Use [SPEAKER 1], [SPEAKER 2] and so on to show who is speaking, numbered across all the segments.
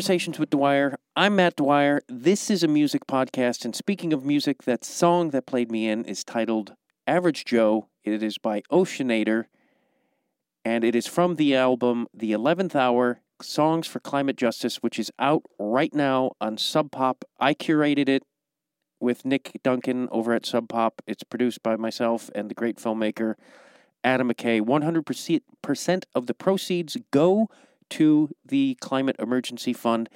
[SPEAKER 1] Conversations with Dwyer. I'm Matt Dwyer. This is a music podcast, and speaking of music, that song that played me in is titled Average Joe. It is by Oceanator, and it is from the album The 11th Hour Songs for Climate Justice, which is out right now on Sub Pop. I curated it with Nick Duncan over at Sub Pop. It's produced by myself and the great filmmaker Adam McKay. 100% of the proceeds go to the Climate Emergency Fund.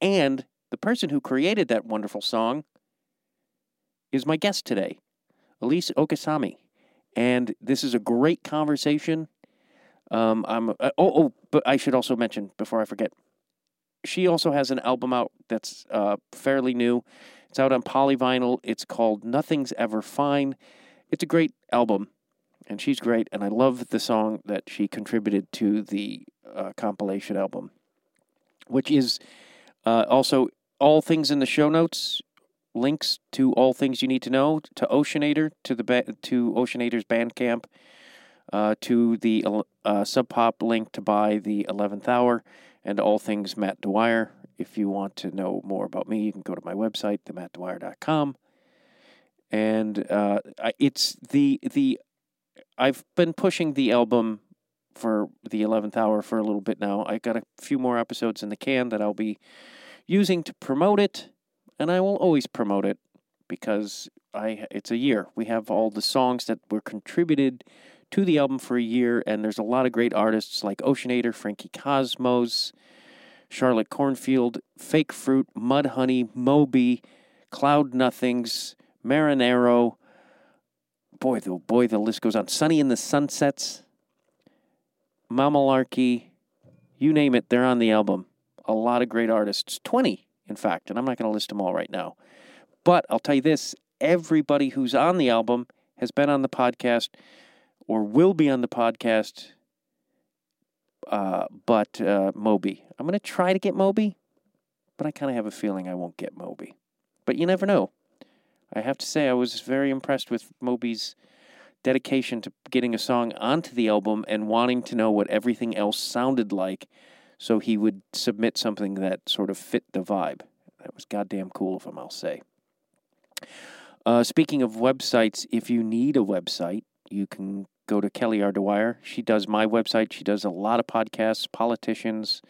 [SPEAKER 1] And the person who created that wonderful song is my guest today, Elise Okusami. And this is a great conversation. Um, I'm uh, oh oh, but I should also mention before I forget, she also has an album out that's uh, fairly new. It's out on polyvinyl. It's called Nothing's Ever Fine. It's a great album, and she's great. And I love the song that she contributed to the uh, compilation album, which is uh, also all things in the show notes. Links to all things you need to know to Oceanator to the ba- to Oceanator's Bandcamp, uh, to the uh, Sub Pop link to buy the Eleventh Hour, and all things Matt Dwyer. If you want to know more about me, you can go to my website, themattdwyer.com. And uh, it's the the I've been pushing the album for the 11th hour for a little bit now. I got a few more episodes in the can that I'll be using to promote it, and I will always promote it because I it's a year. We have all the songs that were contributed to the album for a year, and there's a lot of great artists like Oceanator, Frankie Cosmos, Charlotte Cornfield, Fake Fruit, Mudhoney, Moby, Cloud Nothings, Marinero. Boy, the boy, the list goes on. Sonny in the Sunsets, Mamalarky, you name it, they're on the album. A lot of great artists, 20 in fact, and I'm not going to list them all right now. But I'll tell you this everybody who's on the album has been on the podcast or will be on the podcast. Uh, but uh, Moby. I'm going to try to get Moby, but I kind of have a feeling I won't get Moby. But you never know. I have to say, I was very impressed with Moby's dedication to getting a song onto the album and wanting to know what everything else sounded like so he would submit something that sort of fit the vibe. That was goddamn cool of him, I'll say. Uh, speaking of websites, if you need a website, you can go to Kelly R. Dwyer. She does my website. She does a lot of podcasts, politicians,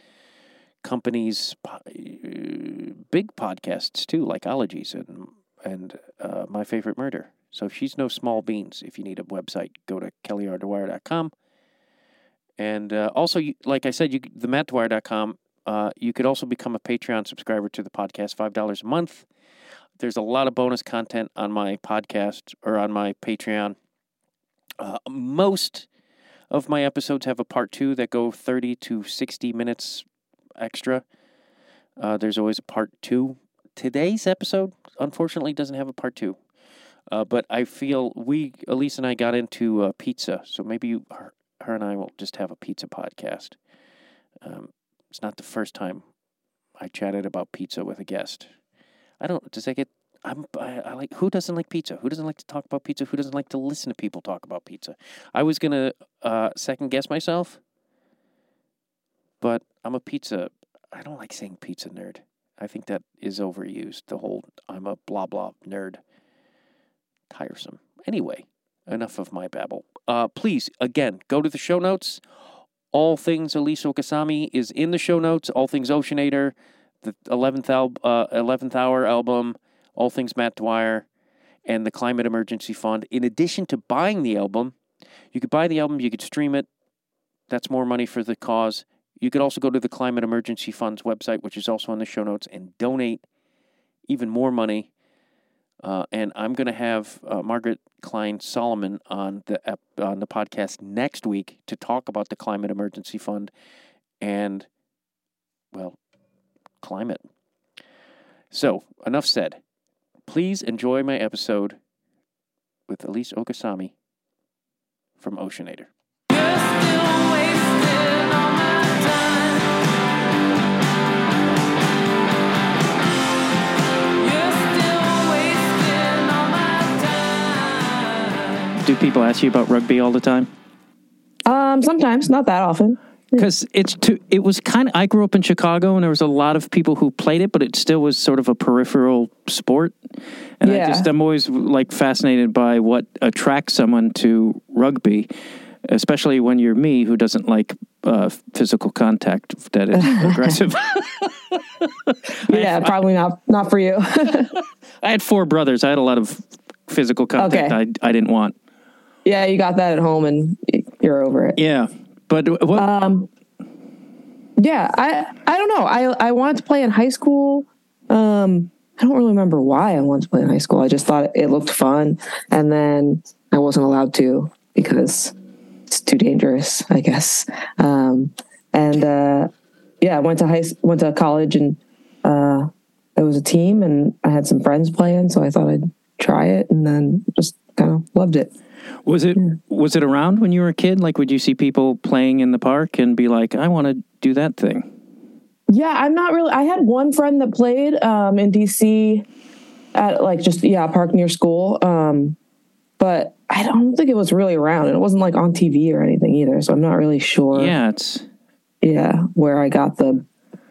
[SPEAKER 1] companies, po- uh, big podcasts too, like Ologies and and uh, My Favorite Murder. So she's no small beans. If you need a website, go to kellyrDwyer.com. And uh, also, like I said, you themattdwyer.com. Uh, you could also become a Patreon subscriber to the podcast, five dollars a month. There's a lot of bonus content on my podcast or on my Patreon. Uh, most of my episodes have a part two that go 30 to 60 minutes extra. Uh, there's always a part two. Today's episode, unfortunately, doesn't have a part two. Uh, but I feel we, Elise and I, got into uh, pizza, so maybe you, her, her, and I will just have a pizza podcast. Um, it's not the first time I chatted about pizza with a guest. I don't. Does that get? I'm. I, I like. Who doesn't like pizza? Who doesn't like to talk about pizza? Who doesn't like to listen to people talk about pizza? I was gonna uh, second guess myself, but I'm a pizza. I don't like saying pizza nerd. I think that is overused. The whole I'm a blah blah nerd tiresome. Anyway, enough of my babble. Uh, please, again, go to the show notes. All things Elise Okusami is in the show notes. All things Oceanator, the 11th, al- uh, 11th Hour album, All Things Matt Dwyer, and the Climate Emergency Fund. In addition to buying the album, you could buy the album, you could stream it. That's more money for the cause. You could also go to the Climate Emergency Fund's website, which is also in the show notes, and donate even more money uh, and I'm going to have uh, Margaret Klein Salamon on the ep- on the podcast next week to talk about the climate emergency fund and well, climate. So enough said. Please enjoy my episode with Elise Okusami from Oceanator. Do people ask you about rugby all the time?
[SPEAKER 2] Um, sometimes, not that often.
[SPEAKER 1] because it's too, it was kind of i grew up in chicago and there was a lot of people who played it but it still was sort of a peripheral sport and I just I'm always like fascinated by what attracts someone to rugby especially when you're me who doesn't like uh, physical contact that is aggressive
[SPEAKER 2] Yeah, probably not not for you.
[SPEAKER 1] i had four brothers i had a lot of physical contact
[SPEAKER 2] Okay.
[SPEAKER 1] I, I didn't want
[SPEAKER 2] yeah, you got that at home and you're over it.
[SPEAKER 1] yeah but what
[SPEAKER 2] Um, yeah, I I don't know. I I wanted to play in high school. Um, I don't really remember why I wanted to play in high school. I just thought it looked fun, and then I wasn't allowed to because it's too dangerous, I guess. Um, and uh, yeah, I went to high went to college, and uh, it was a team, and I had some friends playing, so I thought I'd try it, and then just kind of loved it.
[SPEAKER 1] Was it was it around when you were a kid? Like, would you see people playing in the park and be like, "I want to do that thing"?
[SPEAKER 2] Yeah, I'm not really. I had one friend that played um, in DC at like just yeah a park near school, um, but I don't think it was really around, and it wasn't like on TV or anything either. So I'm not really sure.
[SPEAKER 1] Yeah, it's
[SPEAKER 2] yeah, where I got the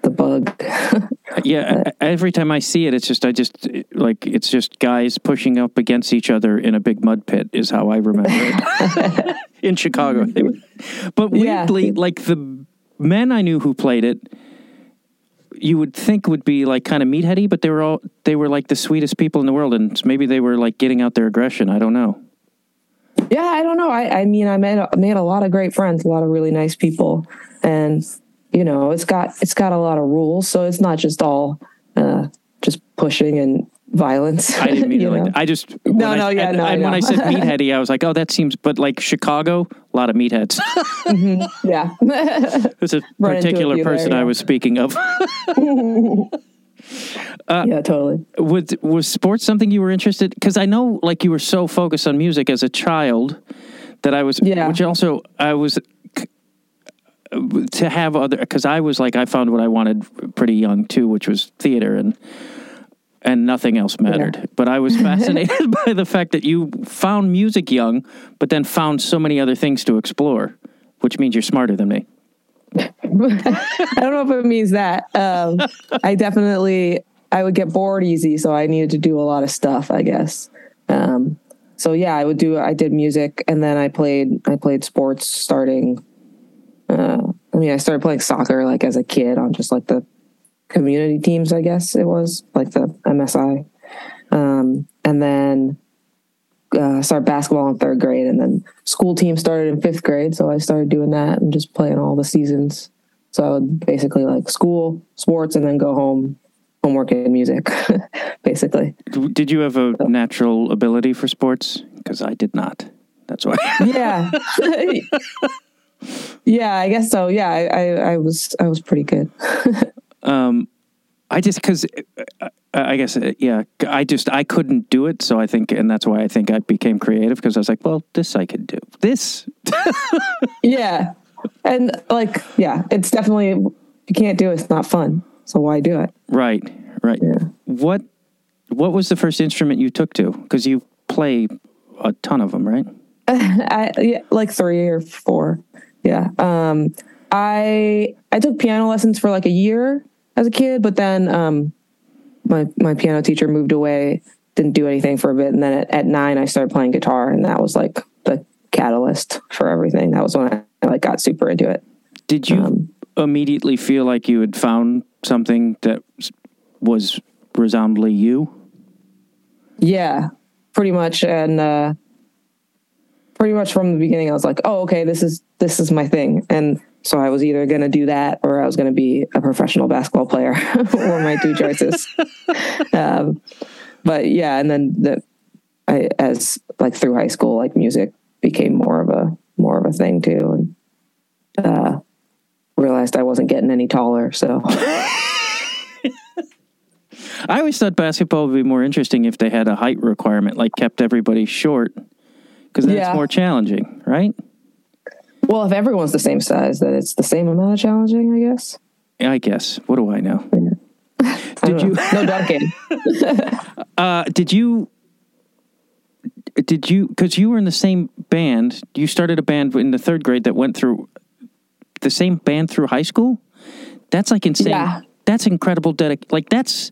[SPEAKER 2] the bug.
[SPEAKER 1] yeah. e- Every time I see it, it's just I just like it's just guys pushing up against each other in a big mud pit is how I remember it in Chicago. But
[SPEAKER 2] Yeah.
[SPEAKER 1] weirdly, like the men I knew who played it, you would think would be like kind of meatheady, but they were all they were like the sweetest people in the world, and maybe they were like getting out their aggression. I don't know.
[SPEAKER 2] yeah, I don't know. I I mean, I made made a lot of great friends, a lot of really nice people, and you know, it's got it's got a lot of rules, so it's not just all uh, just pushing and violence.
[SPEAKER 1] I didn't mean it like that. I just
[SPEAKER 2] No, no,
[SPEAKER 1] I,
[SPEAKER 2] yeah,
[SPEAKER 1] and,
[SPEAKER 2] no, I
[SPEAKER 1] when. I said meatheady, I was like, oh, that seems. But like Chicago, a lot of meatheads.
[SPEAKER 2] yeah.
[SPEAKER 1] There's a particular
[SPEAKER 2] few there,
[SPEAKER 1] person I was speaking of.
[SPEAKER 2] yeah, totally.
[SPEAKER 1] was was sports something you were interested? Because I know, like, you were so focused on music as a child that I was.
[SPEAKER 2] Yeah.
[SPEAKER 1] Which also I was to have other because I was like I found what I wanted pretty young too, which was theater and and nothing else mattered. But I was fascinated by the fact that you found music young, but then found so many other things to explore, which means you're smarter than me.
[SPEAKER 2] I don't know if it means that. Um, I definitely I would get bored easy, so I needed to do a lot of stuff. I guess. Um, so yeah, I would do. I did music, and then I played. I played sports starting. Uh, I mean, I started playing soccer like as a kid on just like the community teams. I guess it was like the MSI, um, and then uh, started basketball in third grade, and then school team started in fifth grade. So I started doing that and just playing all the seasons. So I would basically like school, sports, and then go home, homework and music, basically.
[SPEAKER 1] Did you have a natural ability for sports? Because I did not. That's why.
[SPEAKER 2] Yeah, yeah, I guess so. Yeah, I, I, I was I was pretty good.
[SPEAKER 1] um, I just because uh, I guess uh, yeah, I just I couldn't do it, so I think, and that's why I think I became creative because I was like, well, this I could do. This
[SPEAKER 2] yeah, and like yeah, it's definitely you can't do it. It's not fun. So why do it?
[SPEAKER 1] right, right.
[SPEAKER 2] Yeah.
[SPEAKER 1] What what was the first instrument you took to? Because you play a ton of them, right?
[SPEAKER 2] I yeah, like three or four. Yeah. Um I I took piano lessons for like a year as a kid, but then um my my piano teacher moved away, didn't do anything for a bit, and then at, at nine I started playing guitar and that was like the catalyst for everything. That was when I, I like got super into it.
[SPEAKER 1] Did you
[SPEAKER 2] Um,
[SPEAKER 1] immediately feel like you had found something that was resoundingly you?
[SPEAKER 2] Yeah, pretty much. And uh, pretty much from the beginning, I was like, "Oh, okay, this is this is my thing." And so I was either going to do that or I was going to be a professional basketball player, were my two choices. um, but yeah, and then the I as like through high school, like music became more of a more of a thing too, and uh, realized I wasn't getting any taller. So
[SPEAKER 1] I always thought basketball would be more interesting if they had a height requirement, like kept everybody short, because that's
[SPEAKER 2] Yeah.
[SPEAKER 1] more challenging, right?
[SPEAKER 2] well, if everyone's the same size, then it's the same amount of challenging, I guess.
[SPEAKER 1] I guess. What do I know?
[SPEAKER 2] I
[SPEAKER 1] Did you?
[SPEAKER 2] know. no dunking?
[SPEAKER 1] Uh, did you? Did you? Because you were in the same band. You started a band in the third grade that went through the same band through high school. That's like insane.
[SPEAKER 2] Yeah.
[SPEAKER 1] That's incredible. Dedic- like that's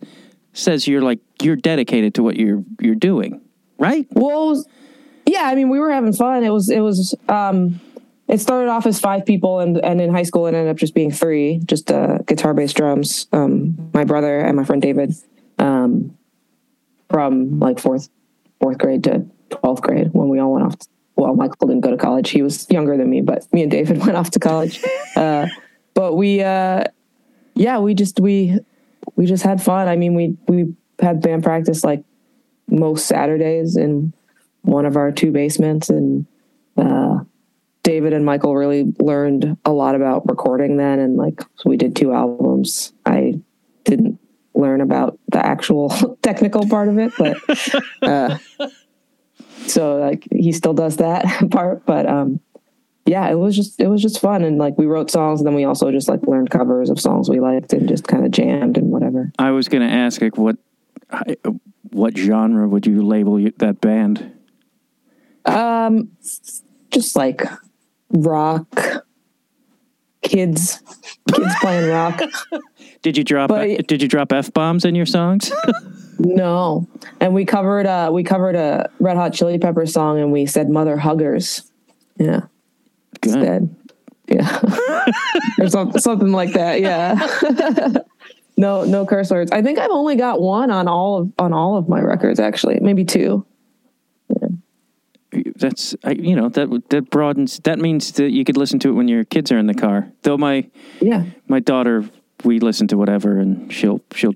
[SPEAKER 1] says you're like you're dedicated to what you're you're doing, right?
[SPEAKER 2] Well, yeah, I mean, we were having fun. It was, it was, um, it started off as five people and, and in high school it ended up just being three, just, uh, guitar, bass, drums, um, my brother and my friend David, um, from like fourth, fourth grade to 12th grade when we all went off. well, Michael didn't go to college. He was younger than me, but me and David went off to college. Uh, but we, uh, yeah, we just, we, we just had fun. I mean, we, we had band practice like most Saturdays in one of our two basements and uh, David and Michael really learned a lot about recording then and like we did two albums. I didn't learn about the actual technical part of it, but uh, so like he still does that part, but um yeah, it was just it was just fun and like we wrote songs and then we also just like learned covers of songs we liked and just kind of jammed and whatever.
[SPEAKER 1] I was to ask like what what genre would you label that band?
[SPEAKER 2] Um, just like rock, kids, kids playing rock.
[SPEAKER 1] Did you drop
[SPEAKER 2] But-
[SPEAKER 1] did you drop f bombs in your songs?
[SPEAKER 2] No, and we covered uh we covered a Red Hot Chili Pepper song, and we said "Mother Huggers." Yeah,
[SPEAKER 1] Good.
[SPEAKER 2] instead. Yeah, or some, something like that. Yeah. no, no curse words. I think I've only got one on all of on all of my records. Actually, maybe two.
[SPEAKER 1] That's I, you know that that broadens. That means that you could listen to it when your kids are in the car. Though my
[SPEAKER 2] Yeah.
[SPEAKER 1] my daughter, we listen to whatever, and she'll she'll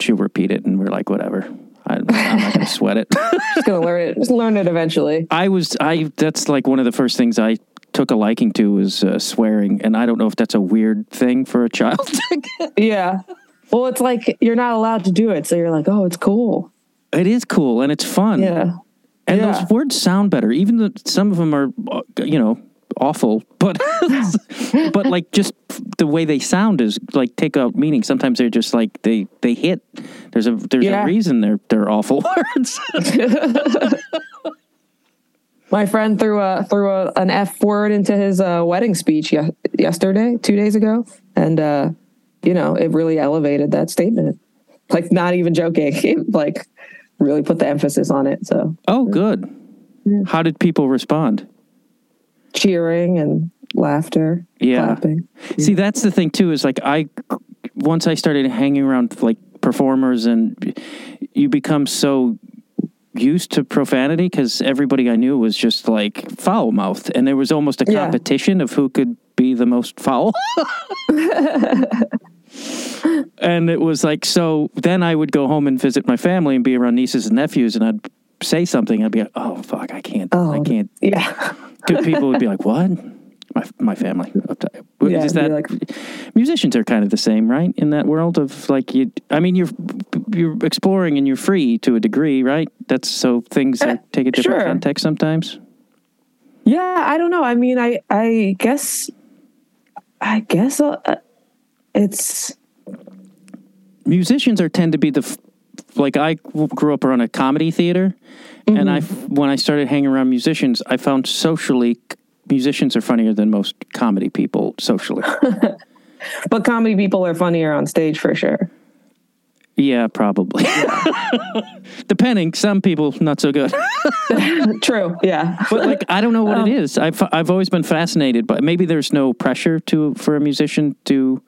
[SPEAKER 1] she'll repeat it, and we're like, whatever. I, I'm not to sweat it.
[SPEAKER 2] Just gonna learn it. Just learn it eventually.
[SPEAKER 1] I was I. That's like one of the first things I took a liking to was uh, swearing, and I don't know if that's a weird thing for a child.
[SPEAKER 2] Yeah. Well, it's like you're not allowed to do it, so you're like, oh, it's cool.
[SPEAKER 1] it is cool and it's fun.
[SPEAKER 2] Yeah.
[SPEAKER 1] And
[SPEAKER 2] Yeah.
[SPEAKER 1] those words sound better, even though some of them are, uh, you know, awful. But but like just the way they sound is like take out meaning. Sometimes they're just like they they hit. There's a there's
[SPEAKER 2] Yeah.
[SPEAKER 1] a reason they're they're awful words.
[SPEAKER 2] My friend threw a threw a, an F word into his uh, wedding speech ye- yesterday, two days ago, and uh, you know it really elevated that statement. Like, not even joking. Like, really put the emphasis on it. So
[SPEAKER 1] oh, good. How did people respond?
[SPEAKER 2] cheering and laughter,
[SPEAKER 1] Yeah.
[SPEAKER 2] clapping.
[SPEAKER 1] See, that's the thing too. Is like I once I started hanging around like performers, and you become so used to profanity because everybody I knew was just like foul mouthed, and there was almost a
[SPEAKER 2] Yeah.
[SPEAKER 1] competition of who could be the most foul. and it was like so. Then I would go home and visit my family and be around nieces and nephews, and I'd say something. I'd be like, "Oh fuck, I can't,
[SPEAKER 2] oh, I
[SPEAKER 1] can't."
[SPEAKER 2] Yeah.
[SPEAKER 1] Good people would be like, "What?" My my family.
[SPEAKER 2] Yeah,
[SPEAKER 1] Is that
[SPEAKER 2] like-
[SPEAKER 1] musicians are kind of the same, right? In that world of like you, I mean, you're you're exploring and you're free to a degree, right? That's so things are, take a different
[SPEAKER 2] sure.
[SPEAKER 1] context sometimes.
[SPEAKER 2] Yeah, I don't know. I mean, I I guess I guess uh, uh, it's
[SPEAKER 1] Musicians are tend to be the f- like I grew up around a comedy theater, and I mm-hmm. when I started hanging around musicians, I found socially musicians are funnier than most comedy people socially.
[SPEAKER 2] but comedy people are funnier on stage for sure.
[SPEAKER 1] yeah, probably. Depending, some people not so good.
[SPEAKER 2] True. Yeah.
[SPEAKER 1] but like I don't know what it um, is. I've I've always been fascinated, but maybe there's no pressure to for a musician to.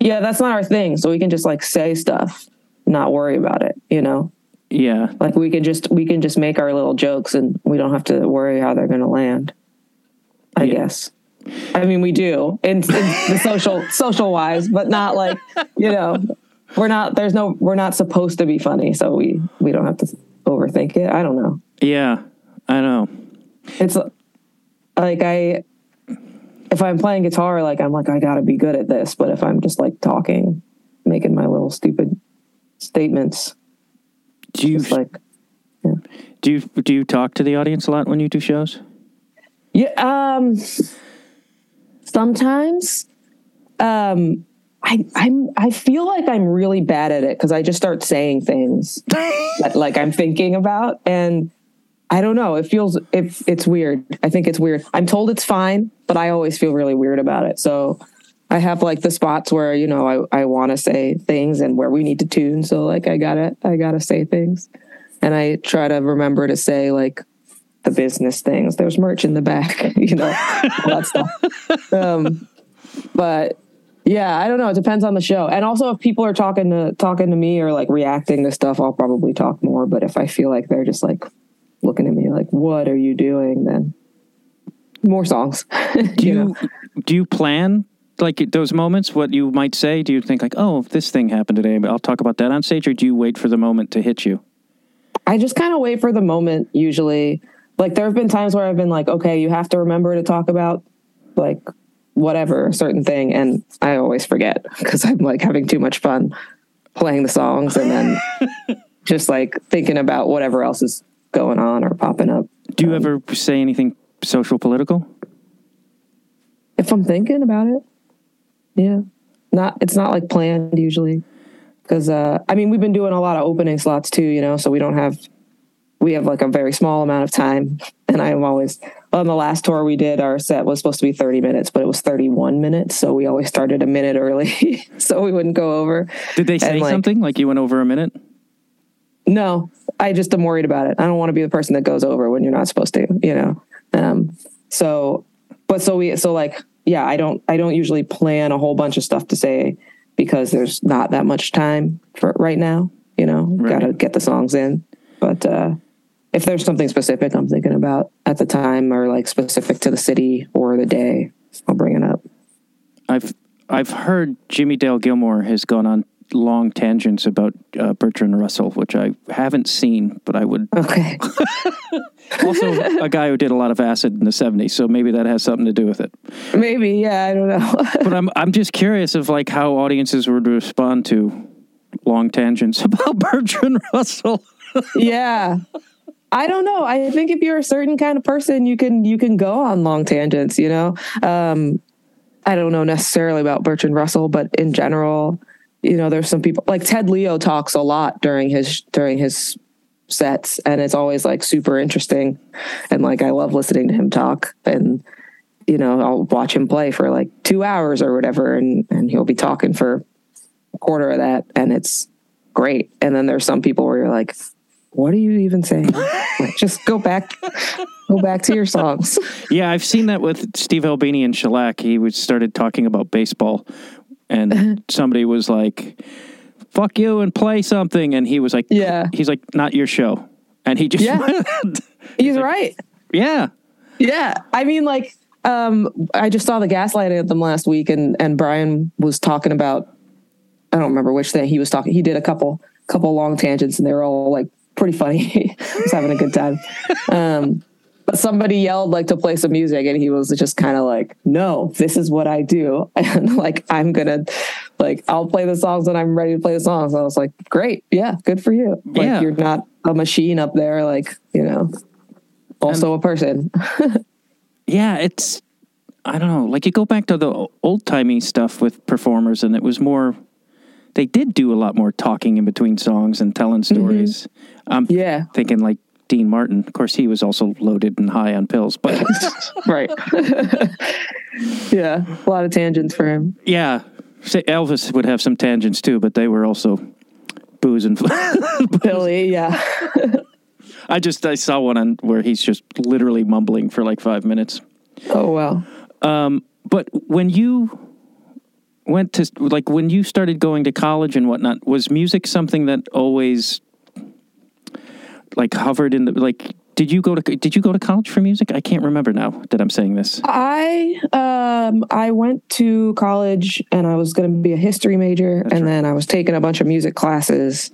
[SPEAKER 2] Yeah, that's not our thing. So we can just like say stuff, not worry about it, you know?
[SPEAKER 1] Yeah,
[SPEAKER 2] Like we can just we can just make our little jokes and we don't have to worry how they're going to land. I
[SPEAKER 1] Yeah.
[SPEAKER 2] guess. I mean, we do in, in the social social wise, but not like, you know, we're not there's no we're not supposed to be funny, so we we don't have to overthink it. I don't know.
[SPEAKER 1] yeah, I know.
[SPEAKER 2] It's like I if I'm playing guitar, like I'm like I got to be good at this, but if I'm just like talking, making my little stupid statements,
[SPEAKER 1] Do you
[SPEAKER 2] like
[SPEAKER 1] do you do you talk to the audience a lot when you do shows?
[SPEAKER 2] Yeah, um sometimes. Um I I'm I feel like I'm really bad at it cuz I just start saying things that like I'm thinking about. And I don't know. It feels if it's weird. I think it's weird. I'm told it's fine, but I always feel really weird about it. So I have like the spots where you know I I want to say things and where we need to tune. So like I gotta I gotta say things, and I try to remember to say like the business things. There's merch in the back, you know, all that stuff. Um, but yeah, I don't know. It depends on the show, and also if people are talking to talking to me or like reacting to stuff, I'll probably talk more. But if I feel like they're just like looking at me like, "What are you doing?" then more songs.
[SPEAKER 1] Do you, know? do you plan like those moments? What you might say? Do you think like, "Oh, this thing happened today, but I'll talk about that on stage," or do you wait for the moment to hit you?
[SPEAKER 2] I just kind of wait for the moment. Usually, like there have been times where I've been like, "Okay, you have to remember to talk about like whatever certain thing," and I always forget because I'm like having too much fun playing the songs and then just like thinking about whatever else is going on or popping up.
[SPEAKER 1] Do you um, ever say anything social political?
[SPEAKER 2] If I'm thinking about it, yeah. Not it's not like planned usually. Cuz uh I mean we've been doing a lot of opening slots too, you know, so we don't have we have like a very small amount of time and I'm always on the last tour we did our set was supposed to be 30 minutes but it was 31 minutes so we always started a minute early so we wouldn't go over
[SPEAKER 1] did they say like, something like you went over a minute
[SPEAKER 2] no i just am worried about it i don't want to be the person that goes over when you're not supposed to you know um so but so we so like yeah, I don't I don't usually plan a whole bunch of stuff to say because there's not that much time for right now. You know, right. got to get the songs in. But uh, if there's something specific I'm thinking about at the time, or like specific to the city or the day, I'll bring it up.
[SPEAKER 1] I've I've heard Jimmie Dale Gilmore has gone on long tangents about uh, Bertrand Russell, which I haven't seen, but I would.
[SPEAKER 2] Okay.
[SPEAKER 1] also, a guy who did a lot of acid in the '70s, so maybe that has something to do with it.
[SPEAKER 2] Maybe, yeah, I don't know.
[SPEAKER 1] but I'm I'm just curious of like how audiences would respond to long tangents about Bertrand Russell.
[SPEAKER 2] yeah. I don't know. I think if you're a certain kind of person, you can you can go on long tangents. You know, um, I don't know necessarily about Bertrand Russell, but in general, you know, there's some people like Ted Leo talks a lot during his during his sets and it's always like super interesting and like I love listening to him talk and you know, I'll watch him play for like 2 hours or whatever and and he'll be talking for a quarter of that and it's great. And then there's some people where you're like what are you even saying? like, just go back, go back to your songs.
[SPEAKER 1] Yeah, I've seen that with Steve Albini and Shellac. He was started talking about baseball and somebody was like, "Fuck you and play something," and he was like,
[SPEAKER 2] "Yeah."
[SPEAKER 1] He's like, "Not your show," and he just
[SPEAKER 2] yeah. He's like, right.
[SPEAKER 1] Yeah.
[SPEAKER 2] Yeah. I mean, like, um, I just saw the Gaslight Anthem last week, and and Brian was talking about. I don't remember which thing he was talking. He did a couple couple long tangents, and they were all like pretty funny. he was having a good time. Um, but somebody yelled like to play some music and he was just kind of like no this is what i do and like i'm gonna like i'll play the songs when i'm ready to play the songs i was like great yeah good for you like yeah. you're not a machine up there like you know also a person
[SPEAKER 1] yeah it's i don't know like you go back to the old timey stuff with performers and it was more they did do a lot more talking in between songs and telling mm-hmm. stories.
[SPEAKER 2] Mm-hmm. I'm yeah.
[SPEAKER 1] thinking like Dean Martin. Of course, he was also loaded and high on pills, but
[SPEAKER 2] right. yeah, a lot of tangents for him.
[SPEAKER 1] Yeah, Say Elvis would have some tangents too, but they were also booze and
[SPEAKER 2] Billy. Yeah.
[SPEAKER 1] I just I saw one on where he's just literally mumbling for like five minutes.
[SPEAKER 2] Oh wow.
[SPEAKER 1] Um, but when you went to like when you started going to college and whatnot, was music something that always like hovered in the like did you go to did you go to college for music? I can't remember now that i'm saying this.
[SPEAKER 2] I um i went to college and i was going to be a history major That's and right. then i was taking a bunch of music classes.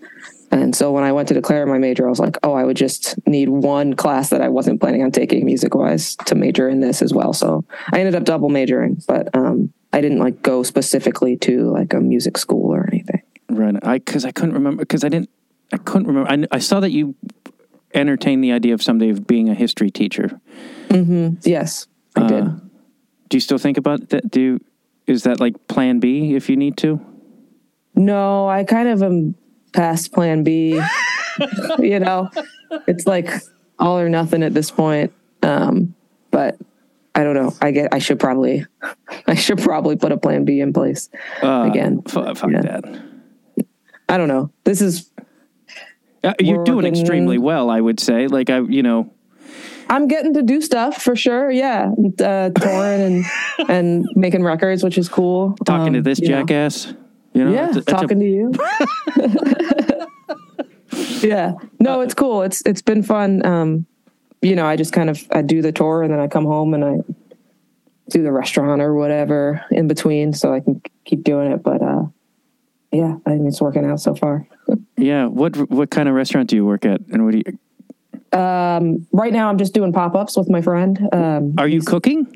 [SPEAKER 2] And so when i went to declare my major i was like oh i would just need one class that i wasn't planning on taking music wise to major in this as well. So i ended up double majoring but um i didn't like go specifically to like a music school or anything.
[SPEAKER 1] Right. I because i couldn't remember because i didn't I couldn't remember. I, I saw that you entertained the idea of someday of being a history teacher.
[SPEAKER 2] Mm-hmm. Yes, I uh, did.
[SPEAKER 1] Do you still think about that? Do you, is that like Plan B if you need to?
[SPEAKER 2] No, I kind of am past Plan B. you know, it's like all or nothing at this point. Um, but I don't know. I get. I should probably. I should probably put a plan B in place
[SPEAKER 1] Uh,
[SPEAKER 2] again.
[SPEAKER 1] F- fuck
[SPEAKER 2] Yeah.
[SPEAKER 1] that.
[SPEAKER 2] I don't know. This is.
[SPEAKER 1] Uh, you're doing extremely well, I would say. Like I, you know,
[SPEAKER 2] I'm getting to do stuff for sure. Yeah, uh, touring and and making records, which is cool.
[SPEAKER 1] talking to
[SPEAKER 2] Um,
[SPEAKER 1] this
[SPEAKER 2] you know.
[SPEAKER 1] jackass. You know,
[SPEAKER 2] yeah,
[SPEAKER 1] it's a-
[SPEAKER 2] talking to you. yeah, no, it's cool. It's it's been fun. Um, you know, I just kind of I do the tour and then I come home and I do the restaurant or whatever in between, so I can keep doing it. But uh, yeah, I mean, it's working out so far.
[SPEAKER 1] yeah. What what kind of restaurant do you work at, and what do you?
[SPEAKER 2] Um, right now, I'm just doing pop ups with my friend. Um,
[SPEAKER 1] Are you cooking?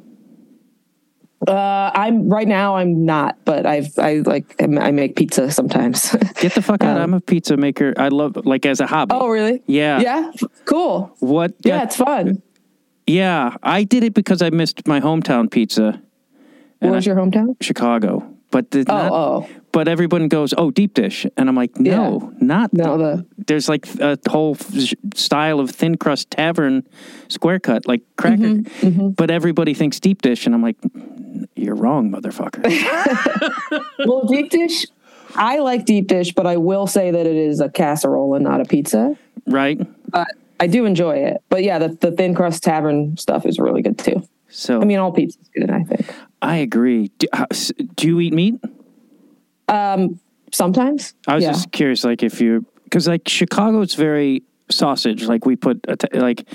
[SPEAKER 2] uh, I'm right now. I'm not, but I've I like I make pizza sometimes.
[SPEAKER 1] Get the fuck out!
[SPEAKER 2] Um,
[SPEAKER 1] I'm a pizza maker. I love like as a hobby.
[SPEAKER 2] oh, really?
[SPEAKER 1] yeah,
[SPEAKER 2] Yeah, cool.
[SPEAKER 1] What?
[SPEAKER 2] Yeah,
[SPEAKER 1] got-
[SPEAKER 2] it's fun.
[SPEAKER 1] yeah. I did it because I missed my hometown pizza,
[SPEAKER 2] Where's your hometown?
[SPEAKER 1] Chicago. But the,
[SPEAKER 2] Oh,
[SPEAKER 1] not,
[SPEAKER 2] oh,
[SPEAKER 1] but everyone goes, oh, deep dish, and I'm like, no, not
[SPEAKER 2] no, the
[SPEAKER 1] there's like a whole f- style of thin crust tavern square cut like cracker
[SPEAKER 2] Mm-hmm,
[SPEAKER 1] but everybody thinks deep dish and i'm like you're wrong motherfucker
[SPEAKER 2] well, deep dish. I like deep dish, but I will say that it is a casserole and not a pizza.
[SPEAKER 1] right
[SPEAKER 2] But I do enjoy it. But yeah, the, the thin crust tavern stuff is really good too.
[SPEAKER 1] so
[SPEAKER 2] I mean, all pizza's good, I think.
[SPEAKER 1] i agree do, how, do you eat meat Um,
[SPEAKER 2] sometimes.
[SPEAKER 1] i was
[SPEAKER 2] yeah.
[SPEAKER 1] just curious like if you because like chicago's very sausage like we put a t- like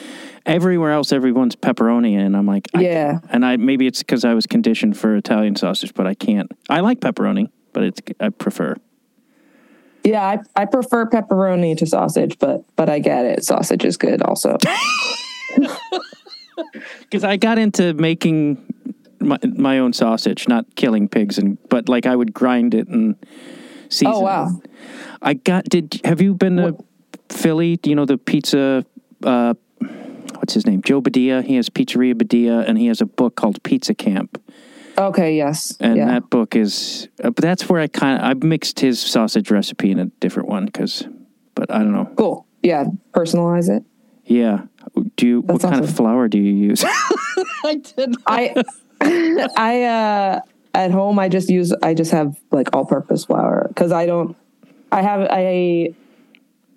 [SPEAKER 1] everywhere else everyone's pepperoni and i'm like I-
[SPEAKER 2] Yeah.
[SPEAKER 1] and i maybe it's because i was conditioned for italian sausage but i can't i like pepperoni but it's i prefer
[SPEAKER 2] Yeah, I, I prefer pepperoni to sausage, but but I get it. Sausage is good also.
[SPEAKER 1] because I got into making my, my own sausage, not killing pigs, and but like I would grind it and season.
[SPEAKER 2] Oh, wow.
[SPEAKER 1] it. I got. Did have you been to Philly? Do you know the pizza? Uh, what's his name? Joe Beddia. He has Pizzeria Beddia, and he has a book called Pizza Camp.
[SPEAKER 2] Okay, yes.
[SPEAKER 1] And
[SPEAKER 2] yeah.
[SPEAKER 1] that book is. Uh, but that's where I kind of I mixed his sausage recipe in a different one because. But I don't know.
[SPEAKER 2] cool. Yeah, personalize it.
[SPEAKER 1] Yeah. Do you? what
[SPEAKER 2] That's
[SPEAKER 1] kind of flour do you use? I did.
[SPEAKER 2] I I uh at home I just use I just have like all purpose flour cuz I don't I have I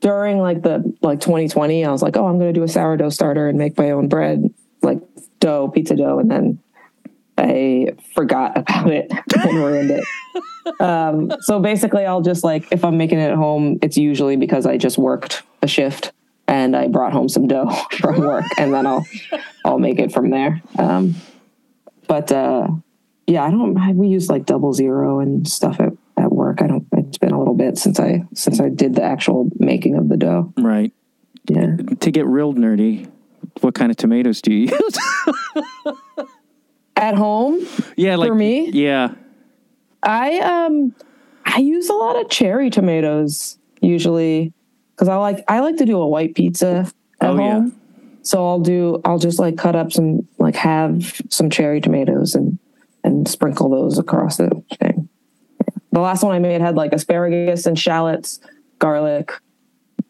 [SPEAKER 2] during like the like 2020 I was like, "Oh, I'm going to do a sourdough starter and make my own bread, like dough, pizza dough." And then I forgot about it and ruined it. Um, so basically, I'll just like if I'm making it at home, it's usually because I just worked a shift and I brought home some dough from work, and then I'll I'll make it from there. Um, but uh, yeah, I don't. I, we use like double zero and stuff at, at work. I don't. It's been a little bit since I since I did the actual making of the dough.
[SPEAKER 1] Right.
[SPEAKER 2] Yeah.
[SPEAKER 1] To get real nerdy, what kind of tomatoes do you use?
[SPEAKER 2] At home,
[SPEAKER 1] yeah, like
[SPEAKER 2] For me?
[SPEAKER 1] Yeah.
[SPEAKER 2] I um I use a lot of cherry tomatoes usually because I like I like to do a white pizza at
[SPEAKER 1] Oh, yeah.
[SPEAKER 2] So I'll do I'll just like cut up some like have some cherry tomatoes and and sprinkle those across the thing. The last one I made had like asparagus and shallots, garlic,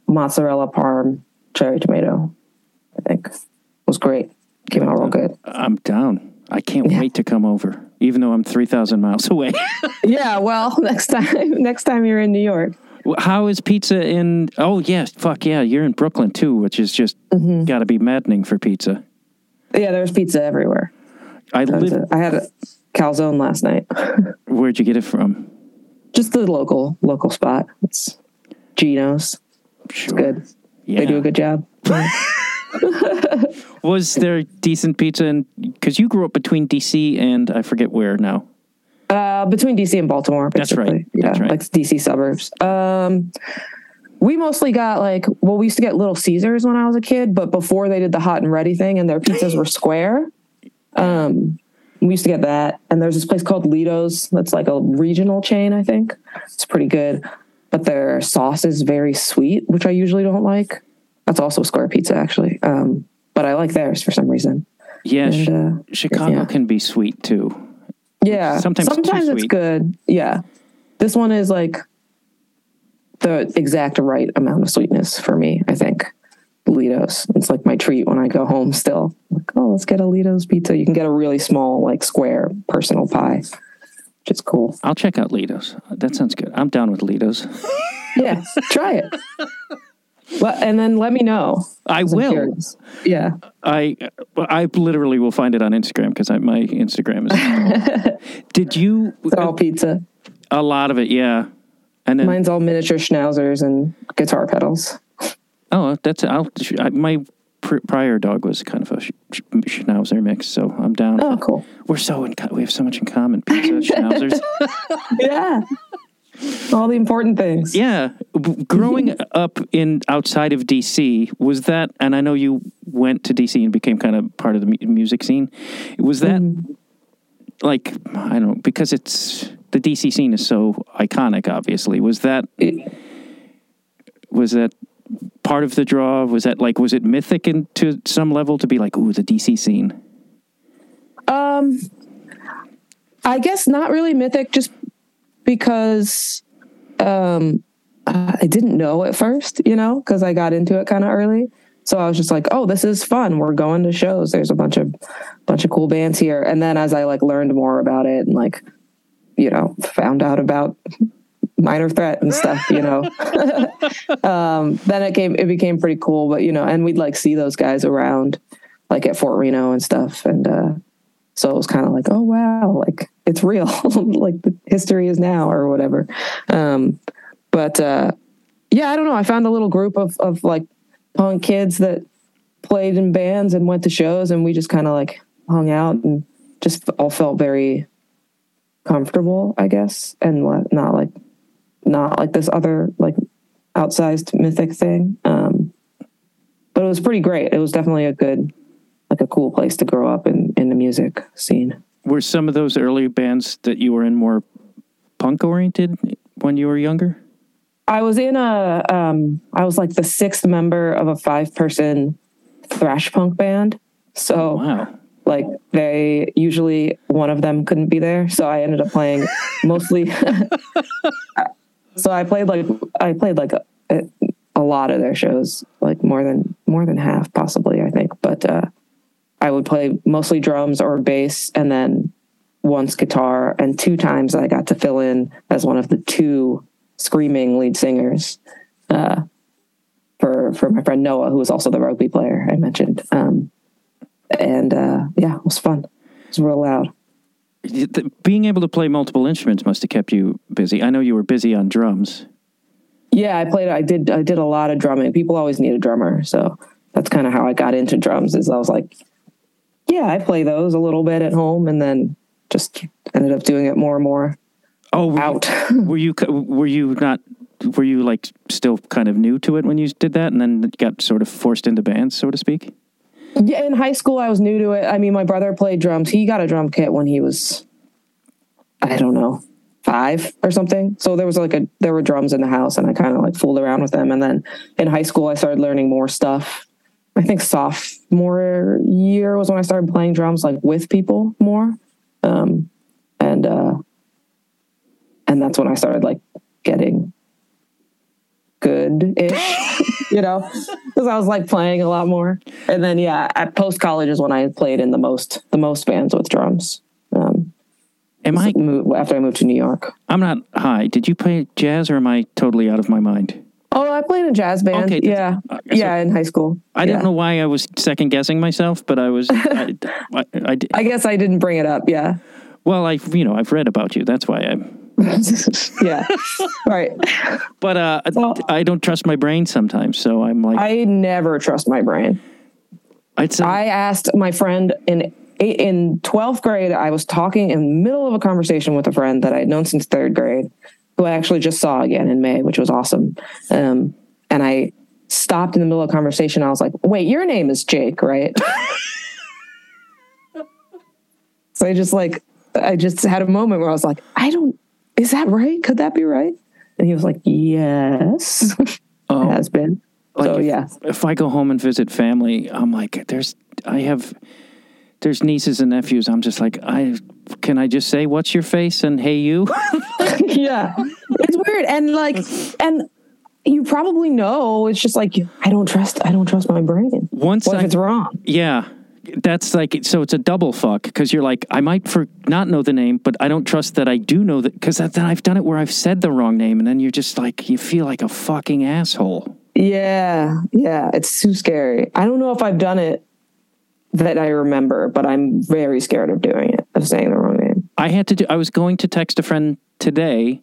[SPEAKER 2] mozzarella parm, cherry tomato. I think it was great. Came out real good.
[SPEAKER 1] I'm down. I can't
[SPEAKER 2] Yeah.
[SPEAKER 1] wait to come over, even though I'm 3,000 miles away.
[SPEAKER 2] Yeah, well, next time next time you're in New York.
[SPEAKER 1] How is pizza in? Oh, yes. Fuck yeah. You're in Brooklyn too, which is just
[SPEAKER 2] Mm-hmm.
[SPEAKER 1] got to be maddening for pizza.
[SPEAKER 2] Yeah, there's pizza everywhere.
[SPEAKER 1] I live.
[SPEAKER 2] I had a calzone last night.
[SPEAKER 1] Where'd you get it from?
[SPEAKER 2] Just the local local spot. It's Geno's.
[SPEAKER 1] Sure.
[SPEAKER 2] Good.
[SPEAKER 1] Yeah.
[SPEAKER 2] They do a good job.
[SPEAKER 1] Was there decent pizza? in Because you grew up between DC and I forget where now.
[SPEAKER 2] Uh, between DC and Baltimore,
[SPEAKER 1] That's right.
[SPEAKER 2] basically. Yeah,
[SPEAKER 1] That's right.
[SPEAKER 2] like DC suburbs. Um, we mostly got like, well, we used to get Little Caesars when I was a kid, but before they did the hot and ready thing, and their pizzas were square. Um, we used to get that, and there's this place called Ledo's that's like a regional chain. I think it's pretty good, but their sauce is very sweet, which I usually don't like. That's also a square pizza, actually. Um, but I like theirs for some reason.
[SPEAKER 1] Yeah.
[SPEAKER 2] And, uh,
[SPEAKER 1] Chicago
[SPEAKER 2] yeah.
[SPEAKER 1] can be sweet too.
[SPEAKER 2] Yeah.
[SPEAKER 1] Sometimes
[SPEAKER 2] sometimes it's good. Yeah. This one is like the exact right amount of sweetness for me, I think. Ledo's. It's like my treat when I go home still. Like, oh, let's get a Ledo's pizza. You can get a really small, like square personal pie, which is cool.
[SPEAKER 1] I'll check out Ledo's. That sounds good. I'm down with Ledo's.
[SPEAKER 2] Yeah, try it. Well, and then let me know. I'm
[SPEAKER 1] will.
[SPEAKER 2] Yeah.
[SPEAKER 1] I I literally will find it on Instagram because my Instagram is. Did you
[SPEAKER 2] It's all pizza.
[SPEAKER 1] a lot of it? Yeah, and then
[SPEAKER 2] Mine's all miniature schnauzers and guitar pedals.
[SPEAKER 1] oh, that's I'll I, my pr- prior dog was kind of a sh- sh- schnauzer mix, so I'm down.
[SPEAKER 2] Oh, cool.
[SPEAKER 1] We're so in co- we have so much in common. Pizza, schnauzers.
[SPEAKER 2] Yeah. All the important things.
[SPEAKER 1] Yeah, growing up in outside of DC was that, and I know you went to DC and became kind of part of the music scene. Was that like I don't know because it's the DC scene is so iconic. Obviously, was that was that part of the draw? Was that like was it mythic in, to some level to be like ooh the DC scene?
[SPEAKER 2] Um, I guess not really mythic, just because um, I didn't know at first, you know, because I got into it kind of early. So I was just like, "Oh, this is fun. We're going to shows. There's a bunch of bunch of cool bands here." And then as I like learned more about it and like, you know, found out about minor threat and stuff, you know, um, then it came it became pretty cool. But you know, and we'd like see those guys around, like at Fort Reno and stuff, and uh, so it was kind of like, oh wow, like it's real, like the history is now or whatever. Um, but uh, yeah, I don't know. I found a little group of of like punk kids that played in bands and went to shows, and we just kind of like hung out and just all felt very comfortable, I guess, and not like not like this other like outsized mythic thing. Um, but it was pretty great. It was definitely a good, like a cool place to grow up in in the music scene.
[SPEAKER 1] Were some of those early bands that you were in more punk oriented when you were younger?
[SPEAKER 2] I was in a, um, I was like the sixth member of a five person thrash punk band. So
[SPEAKER 1] Wow.
[SPEAKER 2] like they usually one of them couldn't be there. So I ended up playing mostly. so I played like, I played like a, a lot of their shows, like more than, more than half possibly, I think. But, uh, I would play mostly drums or bass and then once guitar and two times I got to fill in as one of the two screaming lead singers uh, for for my friend Noah, who was also the rugby player I mentioned. Um, and uh, yeah, it was fun. It was real loud.
[SPEAKER 1] Being able to play multiple instruments must have kept you busy. I know you were busy on drums.
[SPEAKER 2] Yeah, I played. I did. I did a lot of drumming. People always need a drummer, so that's kind of how I got into drums. Is I was like, yeah, I play those a little bit at home, and then just ended up doing it more and more
[SPEAKER 1] Oh, were
[SPEAKER 2] out.
[SPEAKER 1] You, were you were you not were you like still kind of new to it when you did that, and then got sort of forced into bands, so to speak?
[SPEAKER 2] Yeah, in high school, I was new to it. I mean, my brother played drums. He got a drum kit when he was, I don't know, five or something. So there was like a there were drums in the house, and I kind of like fooled around with them. And then in high school, I started learning more stuff. I think sophomore year was when I started playing drums like with people more, um, and uh, and that's when I started like getting good ish, you know, because I was like playing a lot more. And then yeah, at post college is when I played in the most the most bands with drums. Um,
[SPEAKER 1] Am I?
[SPEAKER 2] after I moved to New York.
[SPEAKER 1] I'm not high. Did you play jazz, or am I totally out of my mind?
[SPEAKER 2] Oh, I played in a jazz band.
[SPEAKER 1] Okay,
[SPEAKER 2] yeah,
[SPEAKER 1] uh, so-
[SPEAKER 2] yeah, in high school.
[SPEAKER 1] I didn't know why I was second guessing myself, but I was. I, I, I
[SPEAKER 2] I guess I didn't bring it up. Yeah,
[SPEAKER 1] well, I you know I've read about you. That's why I'm.
[SPEAKER 2] yeah, right.
[SPEAKER 1] But uh,
[SPEAKER 2] Well-
[SPEAKER 1] I don't trust my brain sometimes, so I'm like,
[SPEAKER 2] I never trust my brain.
[SPEAKER 1] I'd say,
[SPEAKER 2] I asked my friend in eight, in twelfth grade. I was talking in the middle of a conversation with a friend that I had known since third grade, who I actually just saw again in May, which was awesome. Um, and I stopped in the middle of conversation. I was like, "Wait, your name is Jake, right?" so I just like I just had a moment where I was like, "I don't. Is that right? Could that be right?" And he was like, "Yes,
[SPEAKER 1] oh,
[SPEAKER 2] it has been."
[SPEAKER 1] Like
[SPEAKER 2] so
[SPEAKER 1] if,
[SPEAKER 2] yeah,
[SPEAKER 1] if I go home and visit family, I'm like, there's, I have, there's nieces and nephews. I'm just like, I can I just say, what's your face and hey you?
[SPEAKER 2] yeah it's weird and like and you probably know. It's just like I don't trust. I don't trust my brain.
[SPEAKER 1] Once
[SPEAKER 2] What
[SPEAKER 1] I,
[SPEAKER 2] if it's wrong?
[SPEAKER 1] yeah, that's like so. It's a double fuck because you're like, I might for not know the name, but I don't trust that I do know that because then I've done it where I've said the wrong name, and then you're just like, you feel like a fucking asshole.
[SPEAKER 2] Yeah, yeah. It's too scary. I don't know if I've done it that I remember, but I'm very scared of doing it of saying the wrong name.
[SPEAKER 1] I had to do. I was going to text a friend today,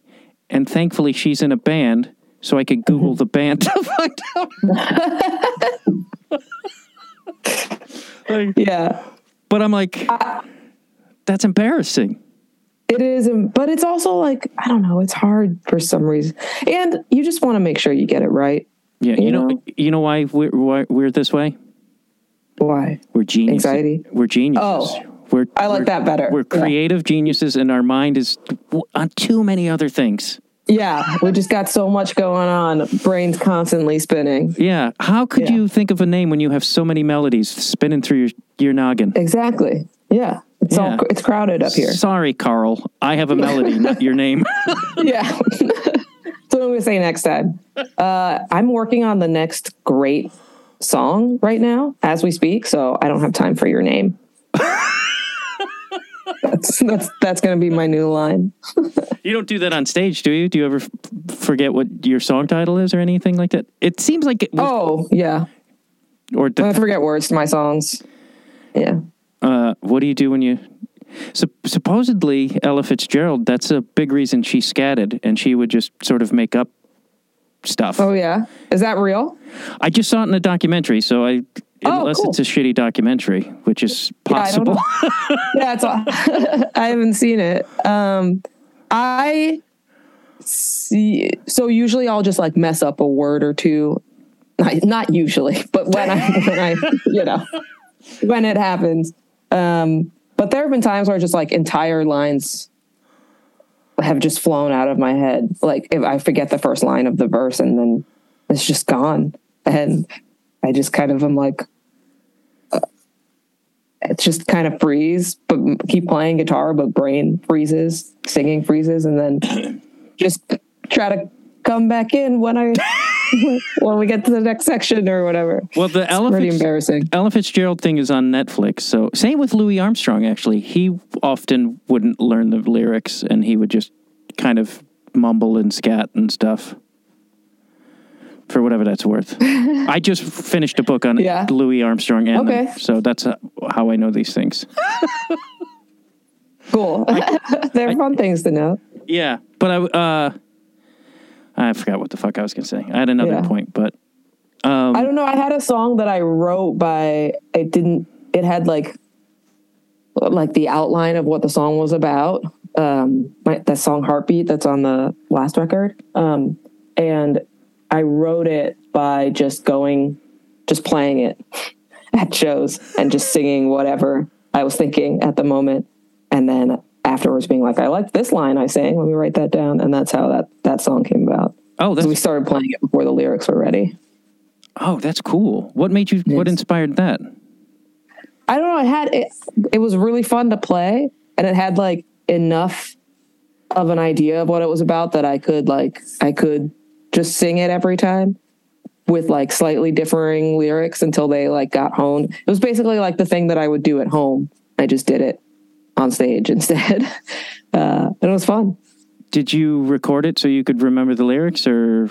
[SPEAKER 1] and thankfully she's in a band, so I could Google the band to find out. Like,
[SPEAKER 2] Yeah.
[SPEAKER 1] but I'm like, that's embarrassing.
[SPEAKER 2] It is, um, but it's also like I don't know. It's hard for some reason, and you just want to make sure you get it right.
[SPEAKER 1] Yeah, you,
[SPEAKER 2] You
[SPEAKER 1] know,
[SPEAKER 2] know?
[SPEAKER 1] you know why we're why we're this way.
[SPEAKER 2] Why?
[SPEAKER 1] We're geniuses.
[SPEAKER 2] Anxiety?
[SPEAKER 1] We're geniuses.
[SPEAKER 2] Oh,
[SPEAKER 1] we're
[SPEAKER 2] I like that better.
[SPEAKER 1] We're
[SPEAKER 2] Yeah.
[SPEAKER 1] creative geniuses, and our mind is on too many other things.
[SPEAKER 2] Yeah, we just got so much going on. Brain's constantly spinning.
[SPEAKER 1] Yeah, how could
[SPEAKER 2] Yeah.
[SPEAKER 1] you think of a name when you have so many melodies spinning through your your noggin?
[SPEAKER 2] Exactly. Yeah, it's
[SPEAKER 1] Yeah.
[SPEAKER 2] all it's crowded up here.
[SPEAKER 1] Sorry, Carl. I have a melody, not your name.
[SPEAKER 2] yeah. so what gonna say next time. Uh, I'm working on the next great song right now as we speak, so I don't have time for your name. that's that's that's gonna be my new line.
[SPEAKER 1] you don't do that on stage, do you? Do you ever f- forget what your song title is or anything like that? It seems like it was,
[SPEAKER 2] Oh yeah,
[SPEAKER 1] or
[SPEAKER 2] I forget words to my songs. Yeah.
[SPEAKER 1] uh, what do you do when you? Sup- supposedly, Ella Fitzgerald. That's a big reason she scatted, and she would just sort of make up stuff.
[SPEAKER 2] Oh yeah, is that real?
[SPEAKER 1] I just saw it in a documentary, so I.
[SPEAKER 2] Oh,
[SPEAKER 1] unless
[SPEAKER 2] cool.
[SPEAKER 1] it's a shitty documentary, which is
[SPEAKER 2] I
[SPEAKER 1] possible.
[SPEAKER 2] yeah, all, I haven't seen it. Um, I see. So usually I'll just like mess up a word or two. Not, not usually, but when I when I you know when it happens. Um, but there have been times where just like entire lines have just flown out of my head. Like if I forget the first line of the verse and then it's just gone, and I just kind of am like, uh, it's just kind of freeze, but keep playing guitar, but brain freezes, singing freezes, and then just try to come back in when I when we get to the next section or whatever.
[SPEAKER 1] well, the Ella,
[SPEAKER 2] Pretty
[SPEAKER 1] Fitz-
[SPEAKER 2] embarrassing.
[SPEAKER 1] Ella Fitzgerald thing is on Netflix. So same with Louis Armstrong. Actually, he often wouldn't learn the lyrics, and he would just kind of mumble and scat and stuff. For whatever that's worth, I just finished a book on
[SPEAKER 2] Yeah.
[SPEAKER 1] Louis Armstrong, and
[SPEAKER 2] Okay.
[SPEAKER 1] so that's how I know these things.
[SPEAKER 2] Cool. They're fun things to know.
[SPEAKER 1] Yeah, but I uh, I forgot what the fuck I was gonna say. I had another
[SPEAKER 2] Yeah.
[SPEAKER 1] point, but um,
[SPEAKER 2] I don't know. I had a song that I wrote by. It didn't. It had like, like the outline of what the song was about. Um, my, that song "Heartbeat" that's on the last record. Um, and I wrote it by just going, just playing it at shows and just singing whatever I was thinking at the moment, and then afterwards being like, "I like this line I sang. Let me write that down." And that's how that that song came about.
[SPEAKER 1] oh,
[SPEAKER 2] So
[SPEAKER 1] that's
[SPEAKER 2] we started playing it before the lyrics were ready.
[SPEAKER 1] oh, that's cool. What made you? What inspired that?
[SPEAKER 2] I don't know. It had it. It was really fun to play, and it had like enough of an idea of what it was about that I could like I could just sing it every time with like slightly differing lyrics until they like got honed. It was basically like the thing that I would do at home. I just did it on stage instead, uh, and it was fun.
[SPEAKER 1] Did you record it so you could remember the lyrics, or